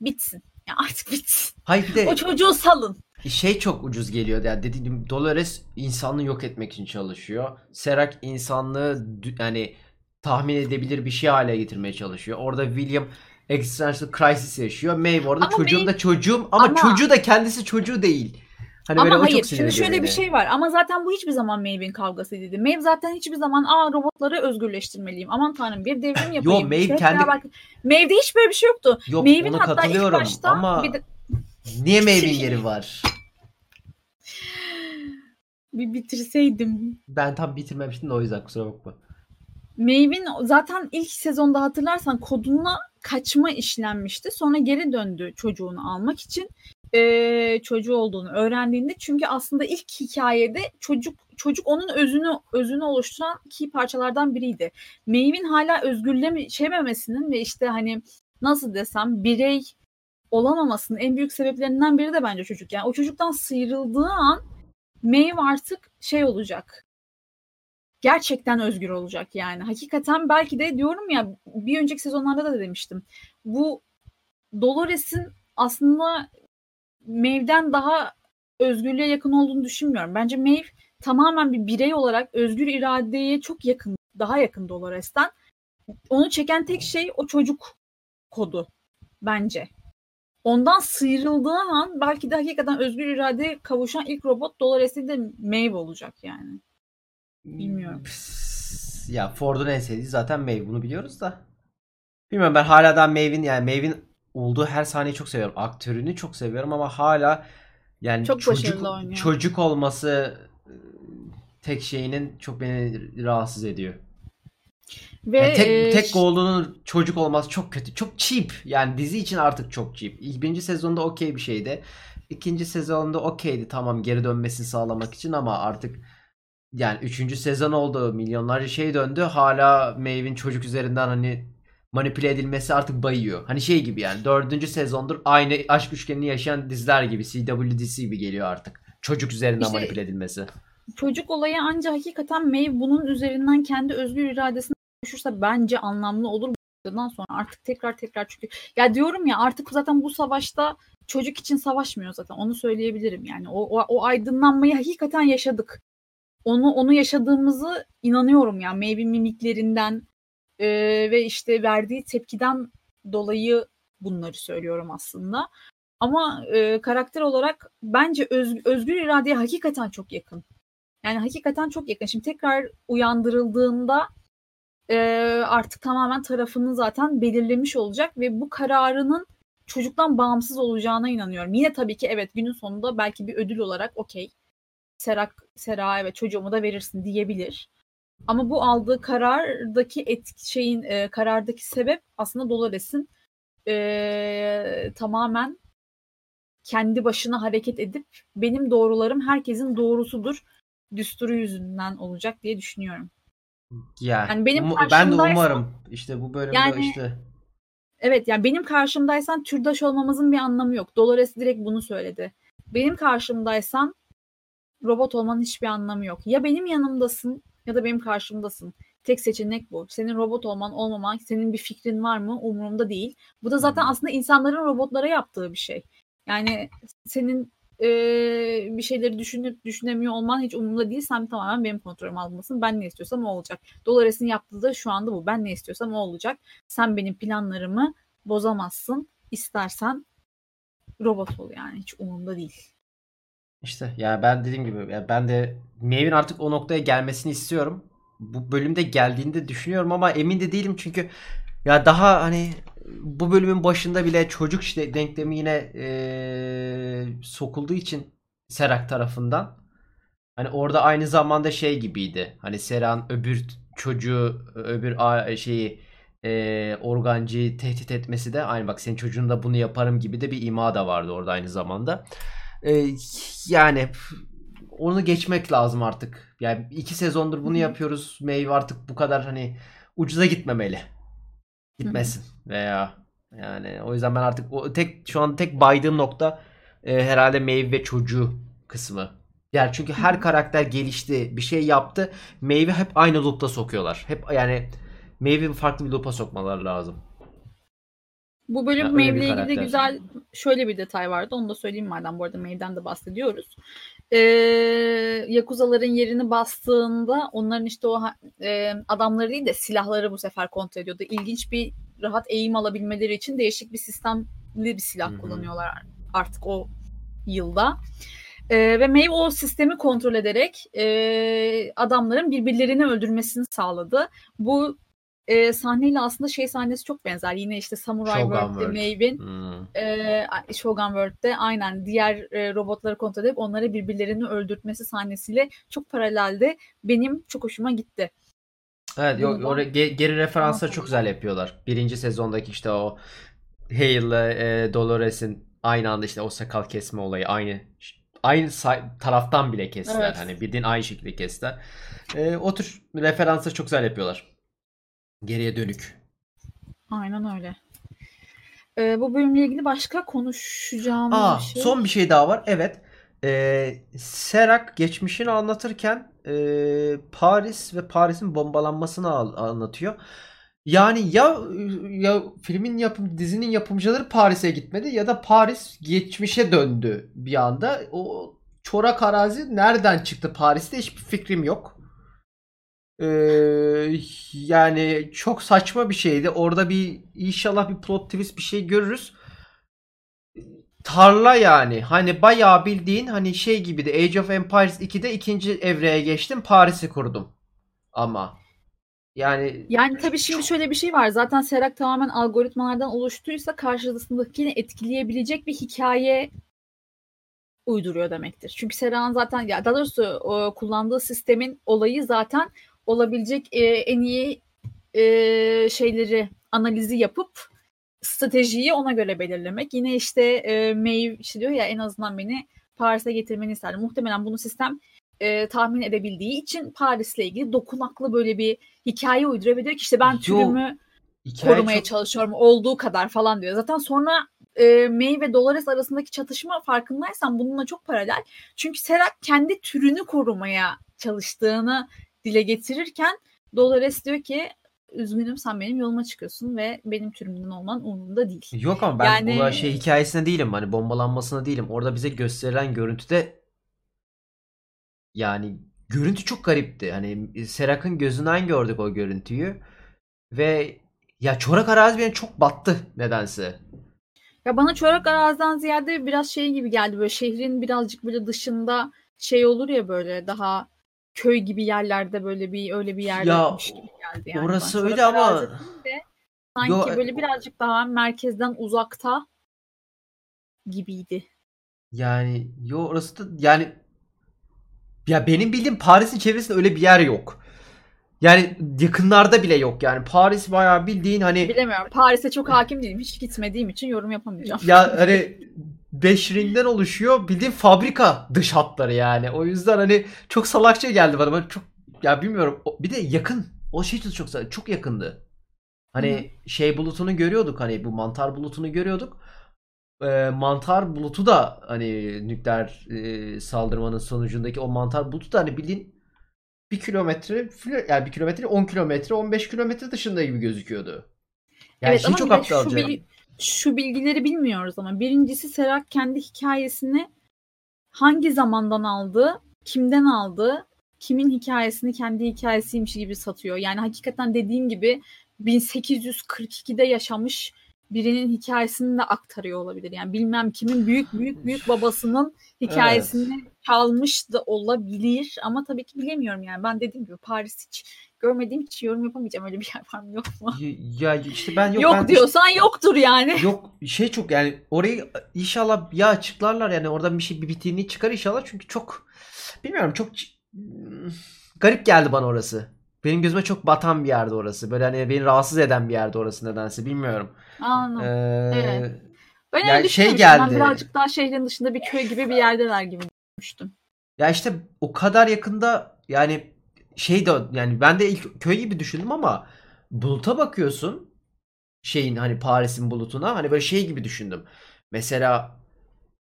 Bitsin. Ya artık bitsin. Hayır de O çocuğu salın. şey çok ucuz geliyor. Yani dediğim Dolores insanlığı yok etmek için çalışıyor. Serac insanlığı yani tahmin edebilir bir şey hale getirmeye çalışıyor. Orada William existential crisis yaşıyor. Maeve orada Ama çocuğum Maeve- da çocuğum ama, Ama- çocuğu da kendisi çocuğu değil. Hani Ama hayır şimdi şöyle bir beni. şey var ama zaten bu hiçbir zaman Maeve'in kavgasıydı. Maeve zaten hiçbir zaman aa robotları özgürleştirmeliyim. Aman tanrım bir devrim yapayım. Maeve İşte hep kendi- beraber- Maeve'de hiç böyle bir şey yoktu. Yok Maeve'in ona hatta ilk başta ama bir, de- niye Maeve'in yeri var? bir bitirseydim. Ben tam bitirmemiştim de o yüzden kusura bakma. Maeve'in zaten ilk sezonda hatırlarsan koduna kaçma işlenmişti. Sonra geri döndü çocuğunu almak için. Ee, çocuğu olduğunu öğrendiğinde çünkü aslında ilk hikayede çocuk çocuk onun özünü özünü oluşturan key parçalardan biriydi. Maeve'in hala özgürlememesinin ve işte hani nasıl desem birey olamamasının en büyük sebeplerinden biri de bence çocuk. Yani o çocuktan sıyrıldığı an Maeve artık şey olacak gerçekten özgür olacak yani. Hakikaten belki de diyorum ya bir önceki sezonlarda da demiştim. Bu Dolores'in aslında Maeve'den daha özgürlüğe yakın olduğunu düşünmüyorum. Bence Maeve tamamen bir birey olarak özgür iradeye çok yakın, daha yakın Dolores'ten. Onu çeken tek şey o çocuk kodu bence. Ondan sıyrıldığı an belki de hakikaten özgür iradeye kavuşan ilk robot Dolores'in de Maeve olacak yani. Bilmiyorum. Pss, Ya Ford'un en sevdiği zaten Maeve bunu biliyoruz da. Bilmiyorum ben hala da Maeve'in yani Maeve'in olduğu her sahneyi çok seviyorum. Aktörünü çok seviyorum ama hala yani Çok çocuk oynuyor. çocuk olması e, tek şeyinin çok beni rahatsız ediyor. Ve Yani tek e, tek olduğunun çocuk olması çok kötü. Çok cheap. Yani dizi için artık çok cheap. İlk birinci sezonda okey bir şeydi. İkinci sezonda okeydi tamam geri dönmesini sağlamak için ama artık yani üçüncü sezon oldu. Milyonlarca şey döndü. Hala Maeve'in çocuk üzerinden hani manipüle edilmesi artık bayıyor. Hani şey gibi yani dördüncü sezondur aynı aşk üçgenini yaşayan diziler gibi CW dizisi gibi geliyor artık. Çocuk üzerinden İşte- manipüle edilmesi. çocuk olayı ancak hakikaten Maeve bunun üzerinden kendi özgür iradesine kavuşursa bence anlamlı olur. Bundan sonra artık tekrar tekrar çünkü ya diyorum ya artık zaten bu savaşta çocuk için savaşmıyor zaten onu söyleyebilirim yani o, o, o aydınlanmayı hakikaten yaşadık. onu onu yaşadığımızı inanıyorum yani Maeve mimiklerinden e, ve işte verdiği tepkiden dolayı bunları söylüyorum aslında. Ama e, karakter olarak bence öz, özgür iradeye hakikaten çok yakın. Yani hakikaten çok yakın. Şimdi tekrar uyandırıldığında e, artık tamamen tarafını zaten belirlemiş olacak ve bu kararının çocuktan bağımsız olacağına inanıyorum. Yine tabii ki evet günün sonunda belki bir ödül olarak okey. Serak, Sera evet çocuğumu da verirsin diyebilir. Ama bu aldığı karardaki et şeyin e, karardaki sebep aslında Dolores'in e, tamamen kendi başına hareket edip benim doğrularım herkesin doğrusudur düsturu yüzünden olacak diye düşünüyorum. Ya, yani benim ben de umarım işte bu bölümde yani, işte Evet yani benim karşımdaysan türdaş olmamızın bir anlamı yok. Dolores direkt bunu söyledi. Benim karşımdaysan robot olmanın hiçbir anlamı yok. Ya benim yanımdasın ya da benim karşımdasın. Tek seçenek bu. Senin robot olman olmaman, senin bir fikrin var mı umurumda değil. Bu da zaten aslında insanların robotlara yaptığı bir şey. Yani senin e, bir şeyleri düşünüp düşünemiyor olman hiç umurumda değil. Sen tamamen benim kontrolüm almasın. Ben ne istiyorsam o olacak. Dolares'in yaptığı da şu anda bu. Ben ne istiyorsam o olacak. Sen benim planlarımı bozamazsın. İstersen robot ol yani. Hiç umurumda değil. İşte yani ben dediğim gibi yani ben de Maeve'in artık o noktaya gelmesini istiyorum. Bu bölümde geldiğinde düşünüyorum ama emin de değilim çünkü ya daha hani bu bölümün başında bile çocuk işte denklemi yine ee, sokulduğu için Serak tarafından. Hani orada aynı zamanda şey gibiydi. Hani Seran öbür çocuğu öbür şeyi e, organcıyı tehdit etmesi de aynı bak senin çocuğun da bunu yaparım gibi de bir ima da vardı orada aynı zamanda. E, yani onu geçmek lazım artık. Yani iki sezondur bunu yapıyoruz. Meyve artık bu kadar hani ucuza gitmemeli gitmesin veya yani o yüzden ben artık o tek şu an tek baydığım nokta e, herhalde meyve ve çocuğu kısmı. Yani çünkü her karakter gelişti, bir şey yaptı. Meyve hep aynı loop'ta sokuyorlar. Hep yani meyve farklı bir loop'a sokmaları lazım. Bu bölüm yani Mave'le ilgili de güzel şöyle bir detay vardı. Onu da söyleyeyim madem bu arada Mave'den de bahsediyoruz. Ee, Yakuzaların yerini bastığında onların işte o e, adamları değil de silahları bu sefer kontrol ediyordu. İlginç bir rahat eğim alabilmeleri için değişik bir sistemli bir silah Hı-hı. kullanıyorlar artık o yılda. Ee, ve Maeve o sistemi kontrol ederek e, adamların birbirlerini öldürmesini sağladı. Bu e, sahneyle aslında şey sahnesi çok benzer. Yine işte Samurai World'de Maeve'in hmm. e, Shogun World'de aynen diğer e, robotları kontrol edip onları birbirlerini öldürtmesi sahnesiyle çok paralelde. Benim çok hoşuma gitti. Evet yok oraya geri referansları çok güzel yapıyorlar. Birinci sezondaki işte o Hale'le e, Dolores'in aynı anda işte o sakal kesme olayı aynı aynı taraftan bile kestiler. Evet. Hani bildiğin aynı şekilde kestiler. E, o tür referansları çok güzel yapıyorlar. Geriye dönük. Aynen öyle. Ee, bu bölümle ilgili başka konuşacağım Aa, bir şey. Son bir şey daha var. Evet. Ee, Serak geçmişini anlatırken e, Paris ve Paris'in bombalanmasını anlatıyor. Yani ya ya filmin yapım dizinin yapımcıları Paris'e gitmedi ya da Paris geçmişe döndü bir anda. O çorak arazi nereden çıktı Paris'te hiçbir fikrim yok. Ee, yani çok saçma bir şeydi. Orada bir inşallah bir plot twist bir şey görürüz. Tarla yani. Hani bayağı bildiğin hani şey gibi de Age of Empires 2'de ikinci evreye geçtim. Paris'i kurdum. Ama yani Yani tabii şimdi şöyle bir şey var. Zaten Serak tamamen algoritmalardan oluştuysa karşısındakini etkileyebilecek bir hikaye uyduruyor demektir. Çünkü Serak'ın zaten ya daha doğrusu o, kullandığı sistemin olayı zaten olabilecek e, en iyi e, şeyleri analizi yapıp stratejiyi ona göre belirlemek. Yine işte e, Maeve işte diyor ya en azından beni Paris'e getirmeni isterdim. Muhtemelen bunu sistem e, tahmin edebildiği için Paris'le ilgili dokunaklı böyle bir hikaye uydurabiliyor ki işte ben türümü Hikaye korumaya çok... çalışıyorum olduğu kadar falan diyor. Zaten sonra e, May ve Dolores arasındaki çatışma farkındaysan bununla çok paralel. Çünkü Serak kendi türünü korumaya çalıştığını dile getirirken Dolores diyor ki üzgünüm sen benim yoluma çıkıyorsun ve benim türümden olman umurumda değil. Yok ama ben yani... olay şey hikayesine değilim hani bombalanmasına değilim. Orada bize gösterilen görüntüde yani görüntü çok garipti. Hani Serak'ın gözünden gördük o görüntüyü. Ve ya çorak arazi beni çok battı nedense. Ya bana çorak araziden ziyade biraz şey gibi geldi böyle şehrin birazcık böyle dışında şey olur ya böyle daha köy gibi yerlerde böyle bir öyle bir yerde Ya, gibi geldi yani. Orası öyle ama de sanki Yo, e- böyle birazcık daha merkezden uzakta gibiydi. yani yo orası da yani ya benim bildiğim Paris'in çevresinde öyle bir yer yok. Yani yakınlarda bile yok yani. Paris bayağı bildiğin hani Bilemiyorum. Paris'e çok hakim değilim. Hiç gitmediğim için yorum yapamayacağım. ya hani beş ringden oluşuyor. Bildiğin fabrika dış hatları yani. O yüzden hani çok salakça geldi bana. Ben çok ya bilmiyorum. Bir de yakın. O şey çok çok çok yakındı. Hani şey bulutunu görüyorduk hani bu mantar bulutunu görüyorduk. Ee, mantar bulutu da hani nükleer e, saldırmanın sonucundaki o mantar bulutu da hani bildiğin bir kilometre yani bir kilometre 10 kilometre 15 kilometre dışında gibi gözüküyordu. Yani evet şey ama çok aptalca. şu, bil- şu bilgileri bilmiyoruz ama birincisi Serak kendi hikayesini hangi zamandan aldı, kimden aldı, kimin hikayesini kendi hikayesiymiş gibi satıyor. Yani hakikaten dediğin gibi 1842'de yaşamış birinin hikayesini de aktarıyor olabilir. Yani bilmem kimin büyük büyük büyük babasının hikayesini çalmış da olabilir ama tabii ki bilemiyorum yani. Ben dediğim gibi Paris hiç görmediğim için yorum yapamayacağım. Öyle bir yer var mı yok mu? Ya işte ben yok, Yok, ben diyorsan yoktur yani. Yok şey çok yani orayı inşallah ya açıklarlar yani oradan bir şey bir bittiğini çıkar inşallah çünkü çok bilmiyorum çok garip geldi bana orası. Benim gözüme çok batan bir yerde orası. Böyle hani beni rahatsız eden bir yerde orası nedense bilmiyorum. Anladım. Ee, Evet. Ben yani öyle şey düşünmemiştim. Ben geldi. birazcık daha şehrin dışında bir köy gibi bir yerdeler gibi düşünmüştüm. Ya işte o kadar yakında yani şey de yani ben de ilk köy gibi düşündüm ama buluta bakıyorsun şeyin hani Paris'in bulutuna hani böyle şey gibi düşündüm. Mesela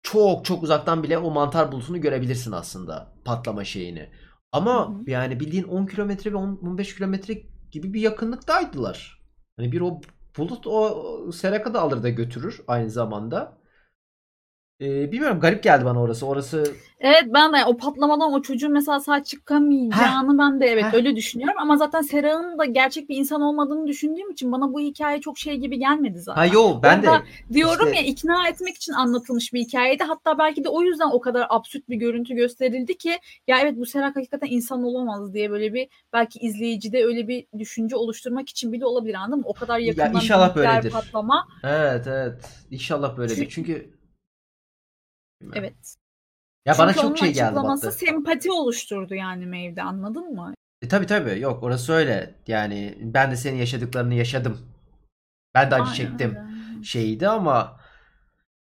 çok çok uzaktan bile o mantar bulutunu görebilirsin aslında patlama şeyini. Ama Hı hı. yani bildiğin 10 kilometre ve 10 15 kilometre gibi bir yakınlıktaydılar. Hani bir o bulut o o Seraka'da alır da götürür aynı zamanda. Ee, bilmiyorum garip geldi bana orası. Orası Evet ben de o patlamadan o çocuğun mesela sağ çıkamayacağını ben de evet Heh. öyle düşünüyorum. Ama zaten Sera'nın da gerçek bir insan olmadığını düşündüğüm için bana bu hikaye çok şey gibi gelmedi zaten. ha yo ben de Orada Diyorum İşte- ya ikna etmek için anlatılmış bir hikayeydi. Hatta belki de o yüzden o kadar absürt bir görüntü gösterildi ki ya evet bu Serak hakikaten insan olamaz diye böyle bir belki izleyicide öyle bir düşünce oluşturmak için bile olabilir anladın mı? O kadar yakından inşallah bir nükleer böyledir. patlama. Evet evet. İnşallah böyledir. Çünkü- Bilmiyorum. Evet. ya bana Çünkü çok onun şey geldi açıklaması battı. sempati oluşturdu yani Mev'de anladın mı? E, tabii tabii yok orası öyle. Yani ben de senin yaşadıklarını yaşadım. Ben de acı Aynen çektim öyle. şeydi ama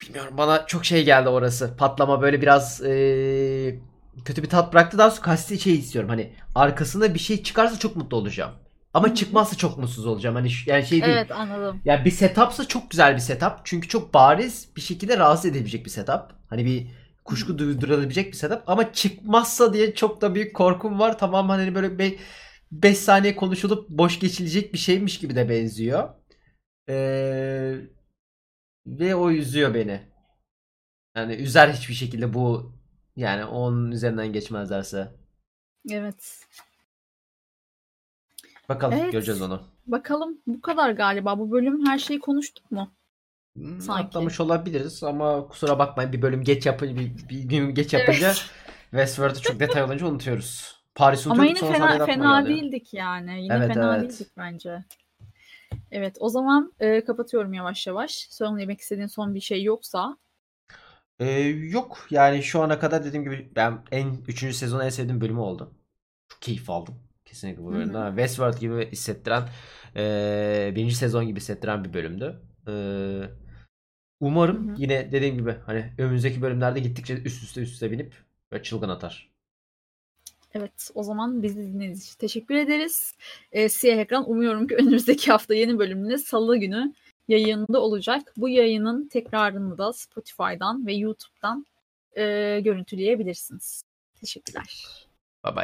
bilmiyorum bana çok şey geldi orası. Patlama böyle biraz eee, kötü bir tat bıraktı. Daha sonra kasti şey istiyorum. Hani arkasında bir şey çıkarsa çok mutlu olacağım. Ama çıkmasa çok mutsuz olacağım. Hani şu- yani şey değil. Evet anladım. Ya bir setupsa çok güzel bir setup. Çünkü çok bariz bir şekilde rahatsız edebilecek bir setup. Hani bir kuşku duydurabilecek bir setup. Ama çıkmazsa diye çok da büyük korkum var. Tamam hani böyle 5 saniye konuşulup boş geçilecek bir şeymiş gibi de benziyor. Ee, ve o üzüyor beni. Yani üzer hiçbir şekilde bu yani onun üzerinden geçmezlerse. Evet. Bakalım Evet. göreceğiz onu. Bakalım bu kadar galiba. Bu bölüm her şeyi konuştuk mu? Hmm, Sanki. Atlamış olabiliriz ama kusura bakmayın bir bölüm geç yapınca bir, bir gün geç yapınca Evet. Westworld'u çok detay olunca unutuyoruz. Paris'i Ama yine fena fena değildik yani. Yine Evet, fena evet. değildik bence. Evet, o zaman e, kapatıyorum yavaş yavaş. Söylemek istediğin son bir şey yoksa. Ee, yok yani şu ana kadar dediğim gibi ben en 3. sezonun en sevdiğim bölümü oldu. Çok keyif aldım. Kesinlikle bu Hı hı. bölümden. Westworld gibi hissettiren e, birinci sezon gibi hissettiren bir bölümdü. E, umarım Hı hı. yine dediğim gibi hani önümüzdeki bölümlerde gittikçe üst üste üst üste binip böyle çılgın atar. Evet, o zaman bizi dinlediğiniz için teşekkür ederiz. E, Siyah Ekran umuyorum ki önümüzdeki hafta yeni bölümünde Salı günü yayında olacak. Bu yayının tekrarını da Spotify'dan ve YouTube'dan e, görüntüleyebilirsiniz. Teşekkürler.